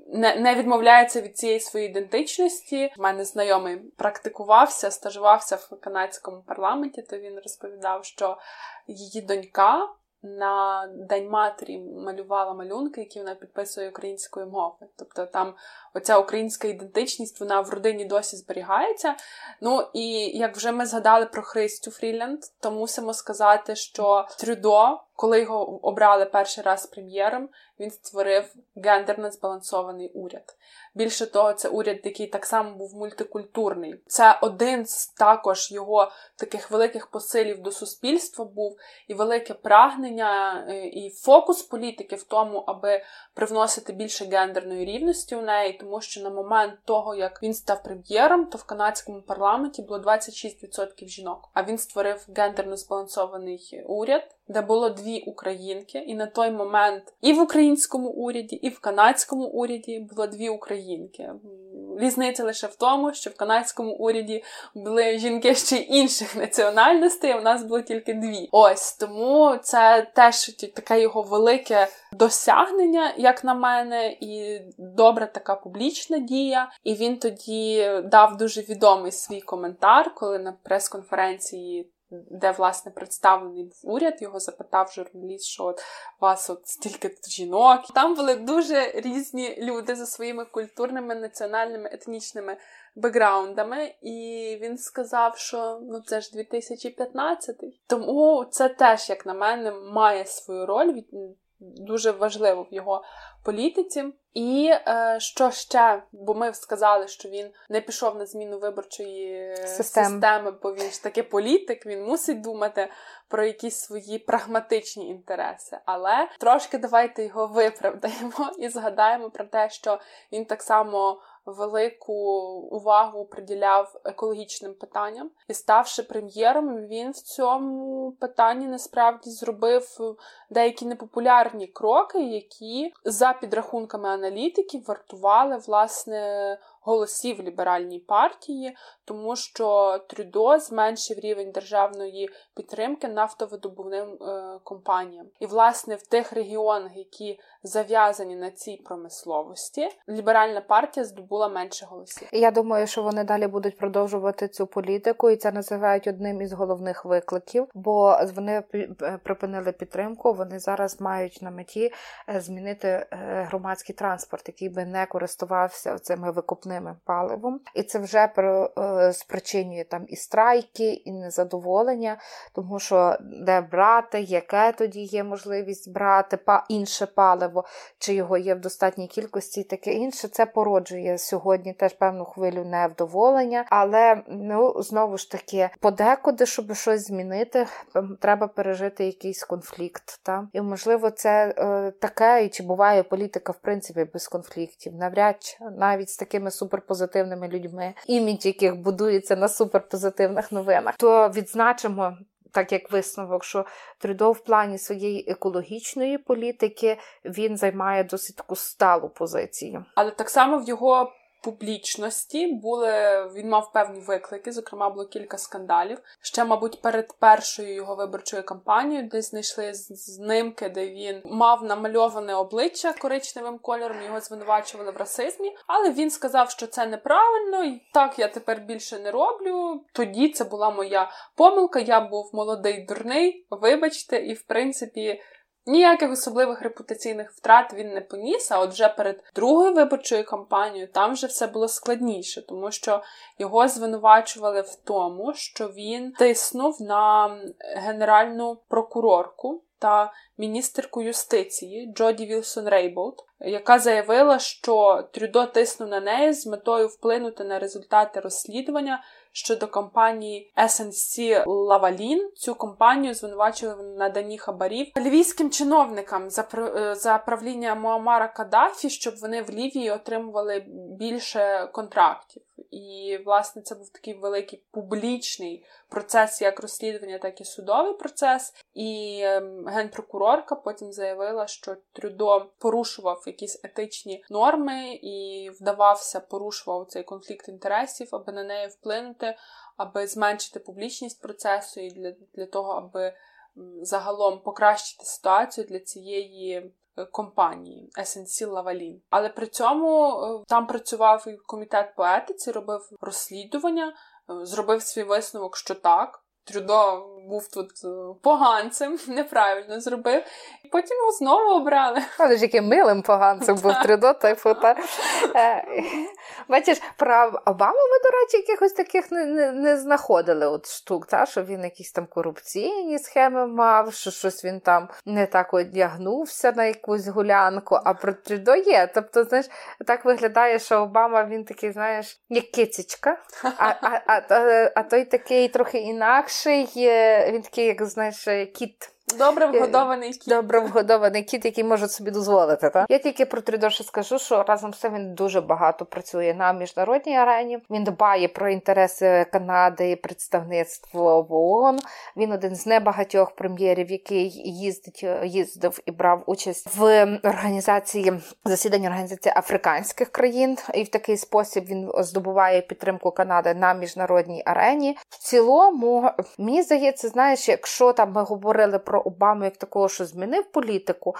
не не відмовляється від цієї своєї ідентичності. У мене знайомий практикувався, стажувався в канадському парламенті. То він розповідав, що її донька на День матері малювала малюнки, які вона підписує українською мовою. Тобто там оця українська ідентичність, вона в родині досі зберігається. Ну і як вже ми згадали про Христю Фріленд, то мусимо сказати, що Трюдо, коли його обрали перший раз прем'єром, він створив гендерно збалансований уряд. Більше того, це уряд, який так само був мультикультурний. Це один з також його таких великих посилів до суспільства був і велике прагнення, е, і фокус політики в тому, аби привносити більше гендерної рівності у неї, тому що на момент того, як він став прем'єром, то в канадському парламенті було 26% жінок. А він створив гендерно збалансований уряд де було дві українки, і на той момент і в українському уряді, і в канадському уряді було дві українки. Різниця лише в тому, що в канадському уряді були жінки ще інших національностей, а в нас було тільки дві. Ось тому це теж таке його велике досягнення, як на мене, і добра така публічна дія. І він тоді дав дуже відомий свій коментар, коли на прес-конференції де власне представлений був уряд, його запитав журналіст, що от вас от стільки жінок. Там були дуже різні люди за своїми культурними, національними, етнічними бекграундами, і він сказав, що ну це ж 2015 Тому це теж, як на мене, має свою роль. Дуже важливо в його політиці. І е, що ще? Бо ми сказали, що він не пішов на зміну виборчої Систем. системи, бо він ж таки політик, він мусить думати про якісь свої прагматичні інтереси. Але трошки давайте його виправдаємо і згадаємо про те, що він так само велику увагу приділяв екологічним питанням. І ставши прем'єром, він в цьому питанні насправді зробив деякі непопулярні кроки, які за підрахунками аналітиків вартували власне голосів ліберальній партії, тому що Трюдо зменшив рівень державної підтримки нафтовидобувним е, компаніям. І, власне, в тих регіонах, які зав'язані на цій промисловості, ліберальна партія здобула менше голосів. Я думаю, що вони далі будуть продовжувати цю політику, і це називають одним із головних викликів, бо вони припинили підтримку. Вони зараз мають на меті е, змінити е, громадський транспорт, який би не користувався цими викупними паливом, і це вже е, спричинює там і страйки, і незадоволення, тому що де брати, яке тоді є можливість брати па інше паливо, чи його є в достатній кількості, і таке інше. Це породжує сьогодні теж певну хвилю невдоволення, але ну знову ж таки, подекуди, щоб щось змінити, треба пережити якийсь конфлікт. Та? І можливо, це е, таке, і чи буває політика в принципі без конфліктів, навряд чи навіть з такими суперпозитивними людьми, імідж яких будується на суперпозитивних новинах, то відзначимо. Так як висновок, що Трюдо в плані своєї екологічної політики він займає досить таку сталу позицію, але так само в його публічності були він мав певні виклики. Зокрема, було кілька скандалів. Ще, мабуть, перед першою його виборчою кампанією, де знайшли знимки, де він мав намальоване обличчя коричневим кольором. Його звинувачували в расизмі, але він сказав, що це неправильно, і так я тепер більше не роблю. Тоді це була моя помилка. Я був молодий дурний, вибачте, і в принципі. Ніяких особливих репутаційних втрат він не поніс, а от вже перед другою виборчою кампанією там вже все було складніше, тому що його звинувачували в тому, що він тиснув на генеральну прокурорку та міністерку юстиції Джоді Вілсон Рейболд, яка заявила, що Трюдо тиснув на неї з метою вплинути на результати розслідування щодо компанії SNC Lavalin. Цю компанію звинувачили в наданні хабарів лівійським чиновникам за е, за правління Муамара Кадафі, щоб вони в Лівії отримували більше контрактів. І, власне, це був такий великий публічний процес, як розслідування, так і судовий процес. І ем, генпрокурорка потім заявила, що Трюдо порушував якісь етичні норми і вдавався, порушував цей конфлікт інтересів, аби на неї вплинути, аби зменшити публічність процесу і для, для того, аби загалом покращити ситуацію для цієї. Е, компанії SNC Lavalin. Але при цьому е, там працював і комітет по етиці, робив розслідування, е, зробив свій висновок, що так. Трюдо був тут поганцем, неправильно зробив, і потім його знову обрали. Але ж яким милим поганцем був Трюдо, типу, та. Бачиш, про Обаму ми, до речі, якихось таких не не, не знаходили от штук, та, що він якісь там корупційні схеми мав, що щось він там не так одягнувся на якусь гулянку, а про Трюдо є. Тобто, знаєш, так виглядає, що Обама він такий, знаєш, як кицечка, а а, а, а, той такий трохи інакший, він такий, як знаєш, кіт. Добре вгодований кіт. Добре вгодований кіт, який може собі дозволити. Та? Я тільки про Трюдоша скажу, що разом з цим він дуже багато працює на міжнародній арені. Він дбає про інтереси Канади, представництво в ООН. Він один з небагатьох прем'єрів, який їздить, їздив і брав участь в організації засідань організації африканських країн, і в такий спосіб він здобуває підтримку Канади на міжнародній арені. В цілому, мені здається, знаєш, якщо там ми говорили про Обаму як такого, що змінив політику.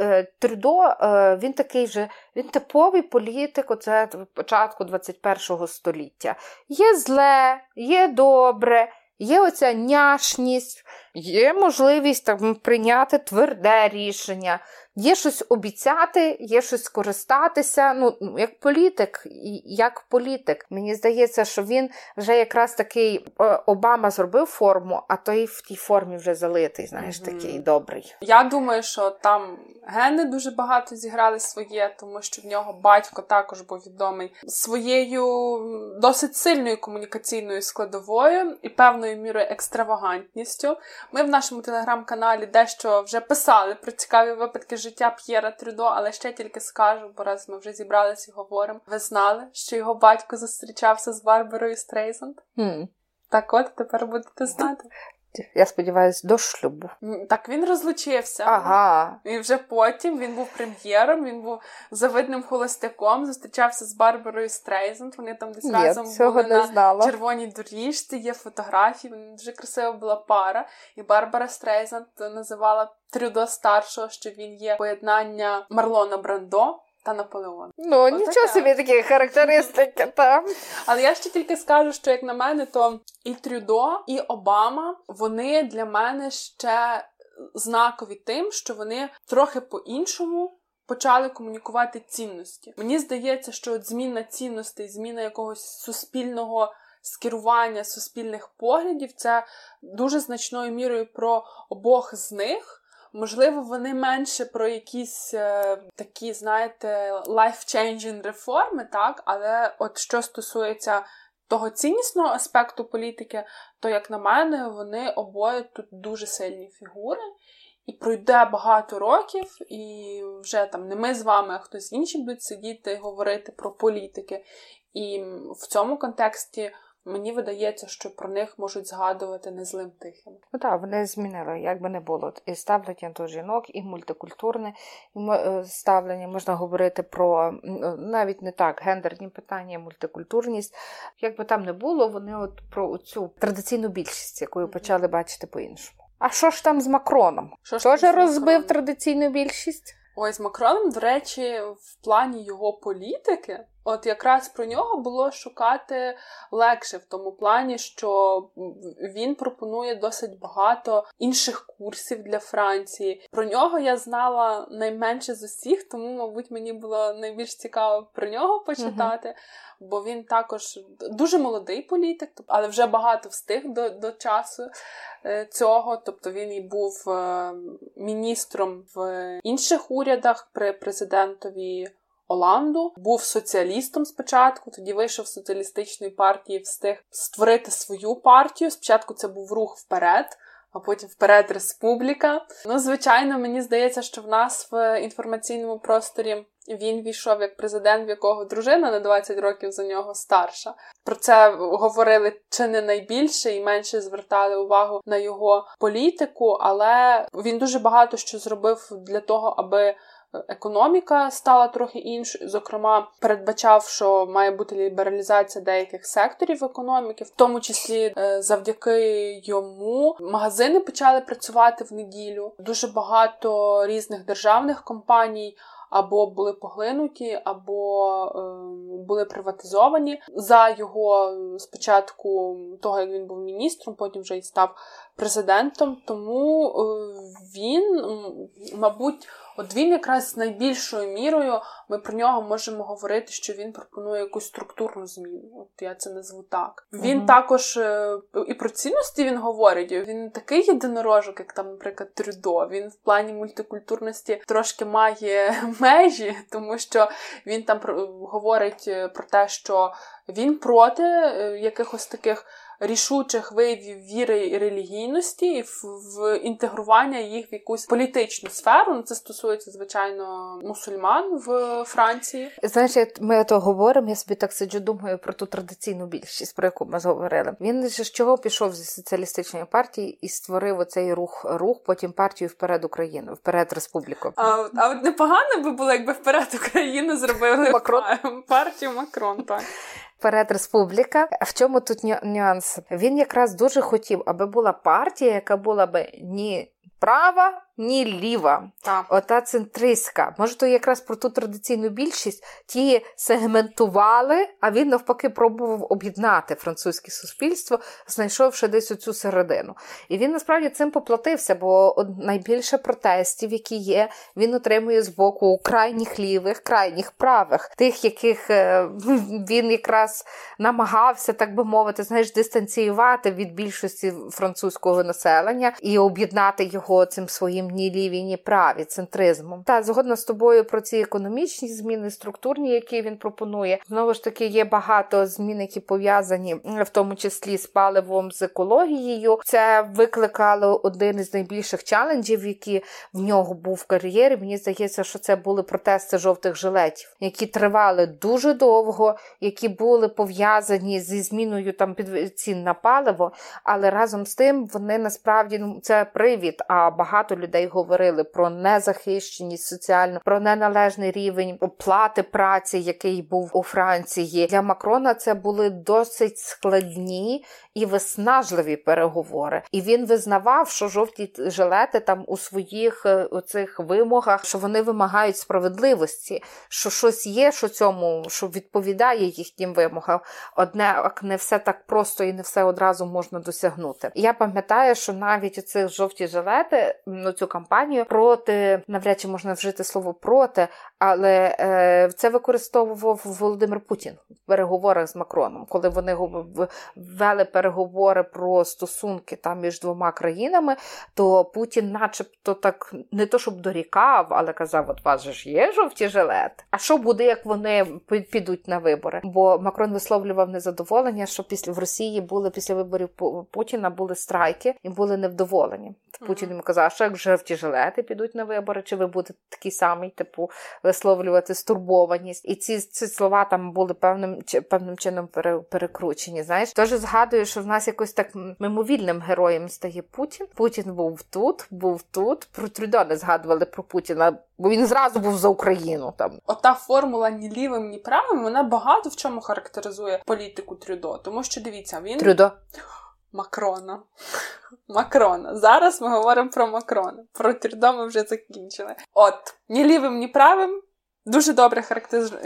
Е, Трюдо е, він такий же, він типовий політик, оце початку 21 століття. Є зле, є добре, є оця няшність, є можливість там, прийняти тверде рішення. Є щось обіцяти, є щось скористатися. Ну, як політик, як політик. Мені здається, що він вже якраз такий е, Обама зробив форму, а той в тій формі вже залитий. Знаєш, mm-hmm. такий добрий. Я думаю, що там гени дуже багато зіграли своє, тому що в нього батько також був відомий своєю досить сильною комунікаційною складовою і певною мірою екстравагантністю. Ми в нашому телеграм-каналі дещо вже писали про цікаві випадки життя П'єра Трюдо, але ще тільки скажу, бо раз ми вже зібралися і говоримо. Ви знали, що його батько зустрічався з Барбарою Стрейзанд? Mm. Так от тепер будете знати. Я сподіваюся, до шлюбу. Так він розлучився. Ага. І вже потім він був прем'єром, він був завидним холостяком, зустрічався з Барброю Стрейзанд. Вони там десь Ні, разом цього були не на знала. червоній доріжці, є фотографії. Вони дуже красива була пара. І Барбра Стрейзанд називала Трюдо старшого, що він є поєднання Марлона Брандо та Наполеон. Ну, О, нічого така. собі такі характеристики там. Але я ще тільки скажу, що як на мене, то і Трюдо, і Обама вони для мене ще знакові тим, що вони трохи по-іншому. Почали комунікувати цінності. Мені здається, що от зміна цінностей, зміна якогось суспільного скерування, суспільних поглядів це дуже значною мірою про обох з них. Можливо, вони менше про якісь е, такі, знаєте, life-changing реформи, так, але от що стосується того ціннісного аспекту політики, то, як на мене, вони обоє тут дуже сильні фігури. І пройде багато років, і вже там не ми з вами, а хтось інший будуть сидіти і говорити про політики. І в цьому контексті Мені видається, що про них можуть згадувати не злим тихим. Ну так, вони змінили, як би не було. І ставлення до жінок, і мультикультурне е, ставлення. Можна говорити про навіть не так гендерні питання, мультикультурність. Як би там не було, вони от про цю традиційну більшість, якою почали бачити по-іншому. А що ж там з Макроном? Що ж Тоже розбив традиційну більшість? Ой, з Макроном, до речі, в плані його політики, от якраз про нього було шукати легше в тому плані, що він пропонує досить багато інших курсів для Франції. Про нього я знала найменше з усіх, тому, мабуть, мені було найбільш цікаво про нього почитати. uh Бо він також дуже молодий політик, але вже багато встиг до до часу е, цього. Тобто він і був е, міністром в інших урядах при президентові Оланду, був соціалістом спочатку, тоді вийшов з соціалістичної партії, встиг створити свою партію. Спочатку це був рух вперед. а потім вперед республіка. Ну, звичайно, мені здається, що в нас в інформаційному просторі. Він війшов як президент, в якого дружина на 20 років за нього старша. Про це говорили чи не найбільше і менше звертали увагу на його політику, але він дуже багато що зробив для того, аби економіка стала трохи іншою. Зокрема, передбачав, що має бути лібералізація деяких секторів економіки, в тому числі е, завдяки йому магазини почали працювати в неділю. Дуже багато різних державних компаній. Або були поглинуті, або е, були приватизовані за його спочатку того, як він був міністром, потім вже і став президентом. Тому е, він, мабуть, От він якраз найбільшою мірою ми про нього можемо говорити, що він пропонує якусь структурну зміну. От я це назву так. Він mm також е, і про цінності він говорить. Він не такий єдинорожок, як там, наприклад, Трюдо. Він в плані мультикультурності трошки має межі, тому що він там говорить е, про те, що він проти е, якихось таких рішучих виявів віри і релігійності і в, в інтегрування їх в якусь політичну сферу. Ну, Це стосується, звичайно, мусульман в Франції. Знаєш, як ми то говоримо, я собі так сиджу, думаю про ту традиційну більшість, про яку ми говорили. Він з чого пішов зі соціалістичної партії і створив оцей рух, рух, потім партію вперед Україну, вперед республіку. А а от непогано би було, якби вперед Україну зробили Макрон. партію Макрон. так вперед республіка. В чому тут нюанс? Він якраз дуже хотів, аби була партія, яка була би ні права, ні ліва. Так. Ота центристська. Може, то якраз про ту традиційну більшість ті сегментували, а він навпаки пробував об'єднати французьке суспільство, знайшовши десь оцю середину. І він насправді цим поплатився, бо найбільше протестів, які є, він отримує з боку крайніх лівих, крайніх правих, тих, яких е, він якраз намагався, так би мовити, знаєш, дистанціювати від більшості французького населення і об'єднати його цим своїм ні ліві, ні праві центризмом. Та згодна з тобою про ці економічні зміни, структурні, які він пропонує. Знову ж таки, є багато змін, які пов'язані в тому числі з паливом, з екологією. Це викликало один із найбільших челенджів, які в нього був в кар'єрі. Мені здається, що це були протести жовтих жилетів, які тривали дуже довго, які були пов'язані зі зміною там під цін на паливо, але разом з тим вони насправді ну це привід. А багато людей говорили про незахищеність соціально, про неналежний рівень оплати праці, який був у Франції. Для Макрона це були досить складні і виснажливі переговори. І він визнавав, що жовті жилети там у своїх е, оцих вимогах, що вони вимагають справедливості, що щось є, що цьому що відповідає їхнім вимогам. Однак не все так просто і не все одразу можна досягнути. Я пам'ятаю, що навіть у цих жовті жилети ну, цю кампанію. Проти, навряд чи можна вжити слово проти, але е, це використовував Володимир Путін в переговорах з Макроном, коли вони вели переговори про стосунки там між двома країнами, то Путін, начебто, так не то щоб дорікав, але казав: от вас же ж є жовті жилет. А що буде, як вони підуть на вибори? Бо Макрон висловлював незадоволення, що після в Росії були після виборів Путіна були страйки і були невдоволені. Путін йому казав, що як жовті жилети підуть на вибори, чи ви будете такий самий, типу, висловлювати стурбованість. І ці ці слова там були певним певним чином перекручені. Знаєш, теж згадую, що в нас якось так мимовільним героєм стає Путін. Путін був тут, був тут. Про Трюдо не згадували про Путіна, бо він зразу був за Україну. Там ота формула ні лівим, ні правим. Вона багато в чому характеризує політику Трюдо, тому що дивіться, він Трюдо. Макрона. Макрона. Зараз ми говоримо про Макрона. Про Трюдо ми вже закінчили. От, ні лівим, ні правим. Дуже добре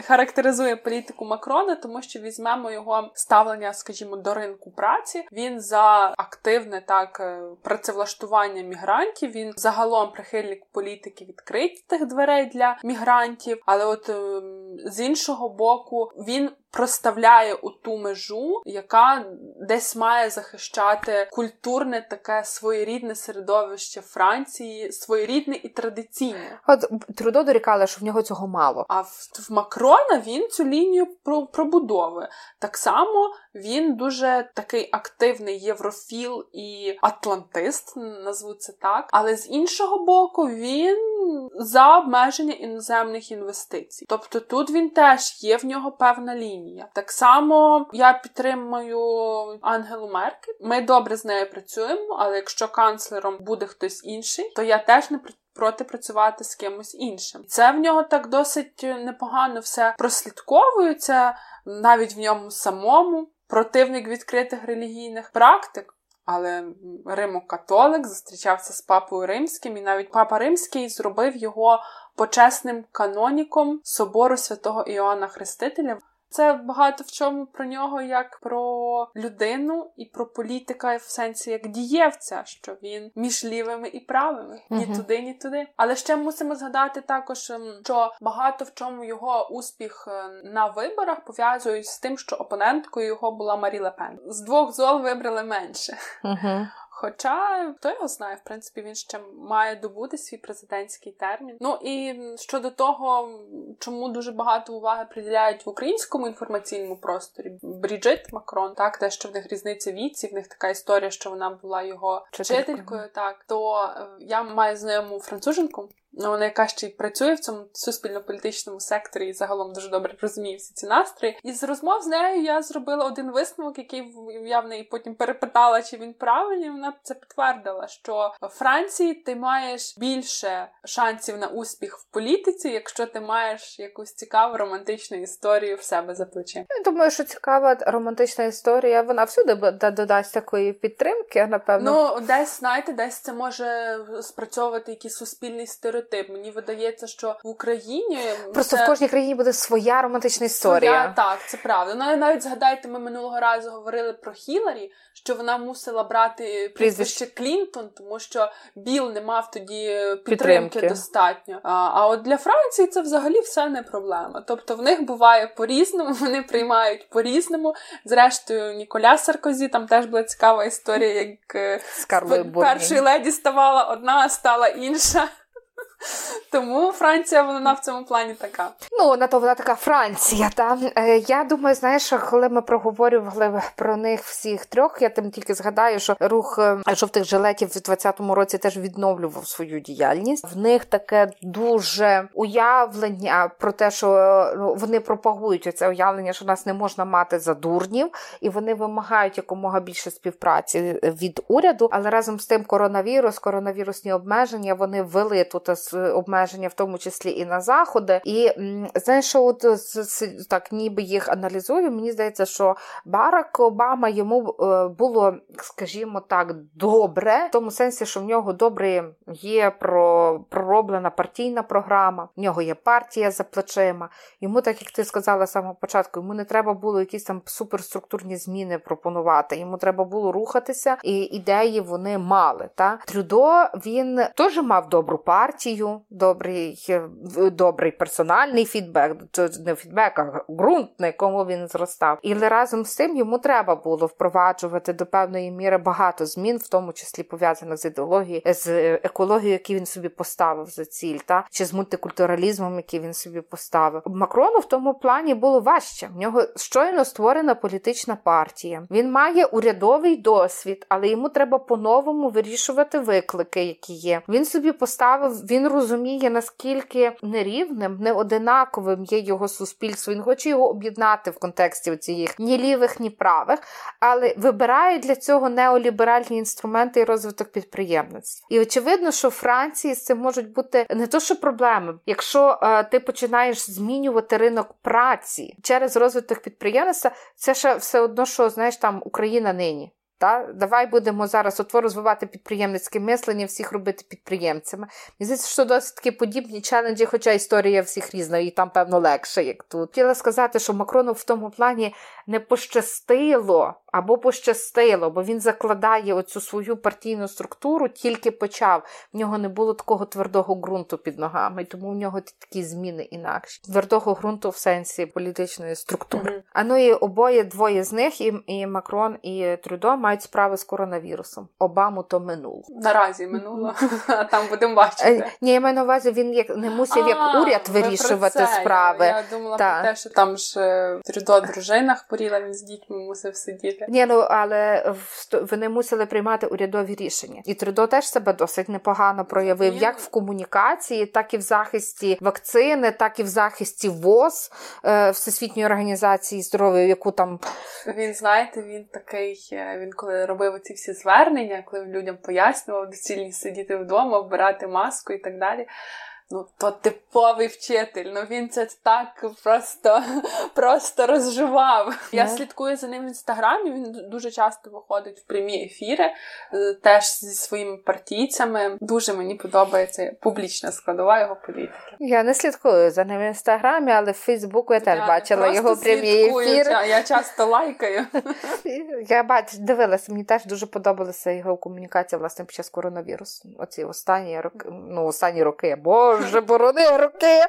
характеризує політику Макрона, тому що візьмемо його ставлення, скажімо, до ринку праці. Він за активне так е, працевлаштування мігрантів. Він загалом прихильник політики відкритих дверей для мігрантів. Але, от ем, з іншого боку, він проставляє у ту межу, яка десь має захищати культурне таке своєрідне середовище Франції, своєрідне і традиційне. От Трудо дорікала, що в нього цього мало. А в, в Макрона він цю лінію пробудовує. Так само він дуже такий активний єврофіл і атлантист, назву це так. Але з іншого боку, він за обмеження іноземних інвестицій. Тобто тут він теж є в нього певна лінія. Так само я підтримую Ангелу Меркель. Ми добре з нею працюємо, але якщо канцлером буде хтось інший, то я теж не проти працювати з кимось іншим. Це в нього так досить непогано все прослідковується, навіть в ньому самому. Противник відкритих релігійних практик, але Римо-католик зустрічався з папою римським, і навіть папа Римський зробив його почесним каноніком собору святого Іоанна Хрестителя. Це багато в чому про нього як про людину і про політика в сенсі як дієвця, що він між лівими і правими, ні uh-huh. туди, ні туди. Але ще мусимо згадати також, ем, що багато в чому його успіх е, на виборах пов'язують з тим, що опоненткою його була Марі Лепен. З двох зол вибрали менше. Uh-huh. Хоча хто його знає, в принципі, він ще має добути свій президентський термін. Ну і щодо того, чому дуже багато уваги приділяють в українському інформаційному просторі Бріджит Макрон, так те, що в них різниця віці, в них така історія, що вона була його вчителькою, так то е, я маю знайому француженку. Ну, вона яка ще й працює в цьому суспільно-політичному секторі і загалом дуже добре розуміє всі ці настрої. І з розмов з нею я зробила один висновок, який я в неї потім перепитала, чи він правильний. Вона це підтвердила, що в Франції ти маєш більше шансів на успіх в політиці, якщо ти маєш якусь цікаву романтичну історію в себе за плечем. Я думаю, що цікава романтична історія. Вона всюди додасть такої підтримки. Напевно, ну десь знаєте, десь це може спрацьовувати якийсь суспільний стереотип стереотип. Мені видається, що в Україні просто це... в кожній країні буде своя романтична історія. Своя, так, це правда. Ну навіть згадайте, ми минулого разу говорили про Хіларі, що вона мусила брати прізвище Клінтон, тому що Біл не мав тоді підтримки, підтримки. достатньо. А, а от для Франції це взагалі все не проблема. Тобто в них буває по-різному, вони приймають по-різному. Зрештою, Ніколя Саркозі там теж була цікава історія, як е, першої леді ставала одна, а стала інша. Тому Франція вона в цьому плані така. Ну на то вона така Франція. Та е, я думаю, знаєш, коли ми проговорювали про них всіх трьох, я тим тільки згадаю, що рух е, жовтих жилетів в 20-му році теж відновлював свою діяльність. В них таке дуже уявлення про те, що ну, вони пропагують це уявлення, що нас не можна мати за дурнів, і вони вимагають якомога більше співпраці від уряду. Але разом з тим, коронавірус, коронавірусні обмеження вони ввели тут обмеження, в тому числі і на заходи. І знаєш, от так ніби їх аналізую, мені здається, що Барак Обама йому е, було, скажімо так, добре, в тому сенсі, що в нього добре є пророблена партійна програма, в нього є партія за плечима. Йому, так як ти сказала з самого початку, йому не треба було якісь там суперструктурні зміни пропонувати. Йому треба було рухатися, і ідеї вони мали. Та Трюдо він теж мав добру партію емпатію, добрий добрий персональний фідбек, не фідбек, а ґрунт, на якому він зростав. І разом з цим йому треба було впроваджувати до певної міри багато змін, в тому числі пов'язаних з ідеологією, з екологією, яку він собі поставив за ціль, та чи з мультикультуралізмом, який він собі поставив. Макрону в тому плані було важче. В нього щойно створена політична партія. Він має урядовий досвід, але йому треба по-новому вирішувати виклики, які є. Він собі поставив. Він розуміє, наскільки нерівним, неодинаковим є його суспільство. Він хоче його об'єднати в контексті цих ні лівих, ні правих, але вибирає для цього неоліберальні інструменти і розвиток підприємництва. І очевидно, що в Франції з цим можуть бути не то, що проблеми, якщо е, ти починаєш змінювати ринок праці через розвиток підприємництва, це ще все одно, що знаєш там Україна нині. Та давай будемо зараз от розвивати підприємницьке мислення, всіх робити підприємцями. Мені здається, що досить такі подібні челенджі, хоча історія всіх різна, і там, певно, легше, як тут. Хотіла сказати, що Макрону в тому плані не пощастило або пощастило, бо він закладає оцю свою партійну структуру, тільки почав. В нього не було такого твердого ґрунту під ногами, тому в нього такі зміни інакші. Твердого ґрунту в сенсі політичної структури. Mm-hmm. А ну і обоє двоє з них, і, і Макрон, і Трюдо мають справи з коронавірусом. Обаму то минуло. Наразі минуло, а там будемо бачити. Е, ні, я маю на увазі, він як не мусив як уряд вирішувати справи. Я, думала про те, що там ж е, Трюдо дружина хворіла, він з дітьми мусив сидіти. Ні, ну але вони мусили приймати урядові рішення. І Трюдо теж себе досить непогано проявив, як в комунікації, так і в захисті вакцини, так і в захисті ВОЗ е, Всесвітньої організації здоров'я, яку там він знаєте, він такий. Він коли робив ці всі звернення, коли людям пояснював доцільність сидіти вдома, вбирати маску і так далі. Ну, то типовий вчитель. Ну він це так просто просто розживав. Yeah. Я слідкую за ним в інстаграмі. Він дуже часто виходить в прямі ефіри, е, теж зі своїми партійцями. Дуже мені подобається публічна складова його політики. Я не слідкую за ним в інстаграмі, але в Фейсбуку я теж я бачила його прямі ефіри. Я часто лайкаю. Я бачу, дивилася, мені теж дуже подобалася його комунікація власне під час коронавірусу. Оці останні роки, ну останні роки, бо вже борони роки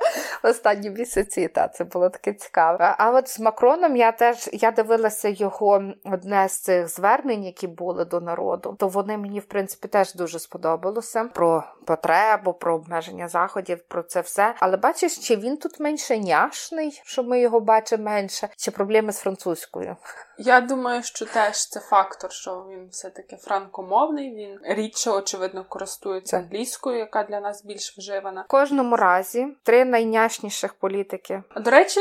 останні місяці. Та це було таке цікаво. А от з Макроном я теж я дивилася його одне з цих звернень, які були до народу. То вони мені в принципі теж дуже сподобалося про потребу, про обмеження заходів, про це все. Але бачиш, чи він тут менше няшний, що ми його бачимо менше, чи проблеми з французькою? Я думаю, що теж це фактор, що він все-таки франкомовний. Він рідше, очевидно, користується англійською, яка для нас більш вживана. Кожному разі три найняшніших політики. До речі,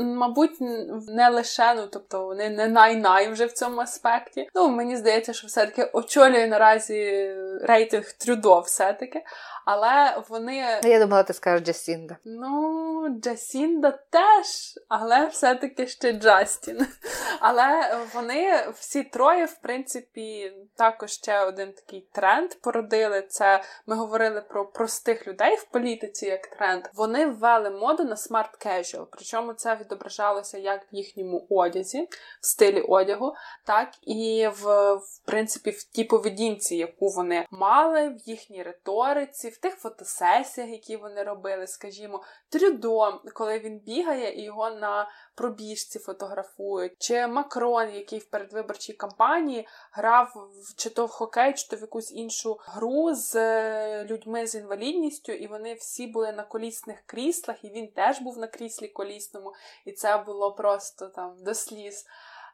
мабуть, не лише ну, тобто вони не най-най вже в цьому аспекті. Ну мені здається, що все-таки очолює наразі рейтинг Трюдо, все-таки. Але вони. Я думала, ти скажеш Джасінда. Ну, Джасінда теж, але все-таки ще Джастін. Але вони всі троє, в принципі, також ще один такий тренд породили. Це ми говорили про простих людей в політиці як тренд. Вони ввели моду на смарт casual. Причому це відображалося як в їхньому одязі, в стилі одягу, так і в, в принципі в тій поведінці, яку вони мали, в їхній риториці в тих фотосесіях, які вони робили, скажімо, Трюдо, коли він бігає і його на пробіжці фотографують, чи Макрон, який в передвиборчій кампанії грав чи то в хокей, чи то в якусь іншу гру з е, людьми з інвалідністю, і вони всі були на колісних кріслах, і він теж був на кріслі колісному, і це було просто там до сліз.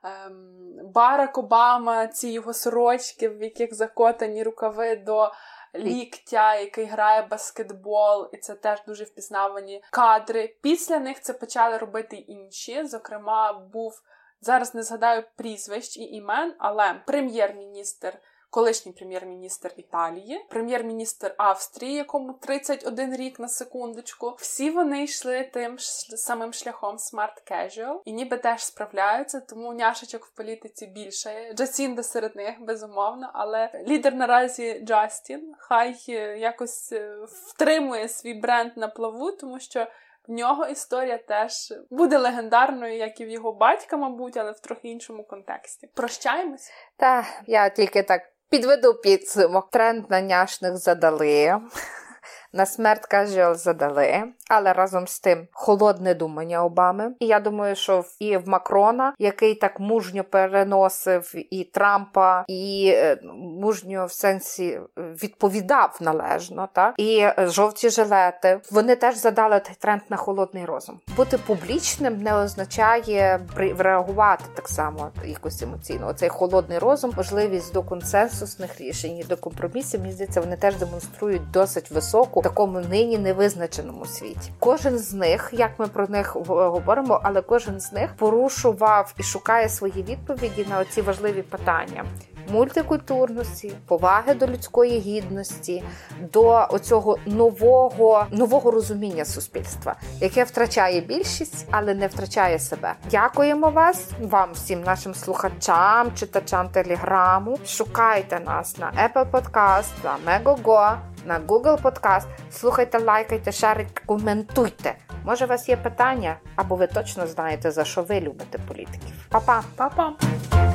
Ем, Барак Обама, ці його сорочки, в яких закотані рукави до ліктя, який грає баскетбол, і це теж дуже впізнавані кадри. Після них це почали робити інші. Зокрема, був зараз не згадаю прізвищ і імен, але прем'єр-міністр колишній прем'єр-міністр Італії, прем'єр-міністр Австрії, якому 31 рік на секундочку. Всі вони йшли тим самим шляхом Smart Casual і ніби теж справляються, тому няшечок в політиці більше. Джасінда серед них, безумовно, але лідер наразі Джастін хай е, якось е, втримує свій бренд на плаву, тому що. В нього історія теж буде легендарною, як і в його батька, мабуть, але в трохи іншому контексті. Прощаємось? Та я тільки так Підведу підсумок. Тренд на няшних задали. На смерть кажіл задали, але разом з тим холодне думання Обами. І я думаю, що і в Макрона, який так мужньо переносив і Трампа, і е, мужньо в сенсі відповідав належно, так і жовті жилети. Вони теж задали тренд на холодний розум. Бути публічним не означає реагувати так само якось емоційно. Оцей холодний розум, можливість до консенсусних рішень, до компромісів. Мені здається, вони теж демонструють досить високу такому нині невизначеному світі. Кожен з них, як ми про них говоримо, але кожен з них порушував і шукає свої відповіді на оці важливі питання. Мультикультурності, поваги до людської гідності, до оцього нового нового розуміння суспільства, яке втрачає більшість, але не втрачає себе. Дякуємо вас, вам, всім нашим слухачам, читачам телеграму. Шукайте нас на Apple Podcast, на Megogo, на Google Podcast. Слухайте, лайкайте, шарите, коментуйте. Може, у вас є питання, або ви точно знаєте, за що ви любите політиків. Па-па! Па-па!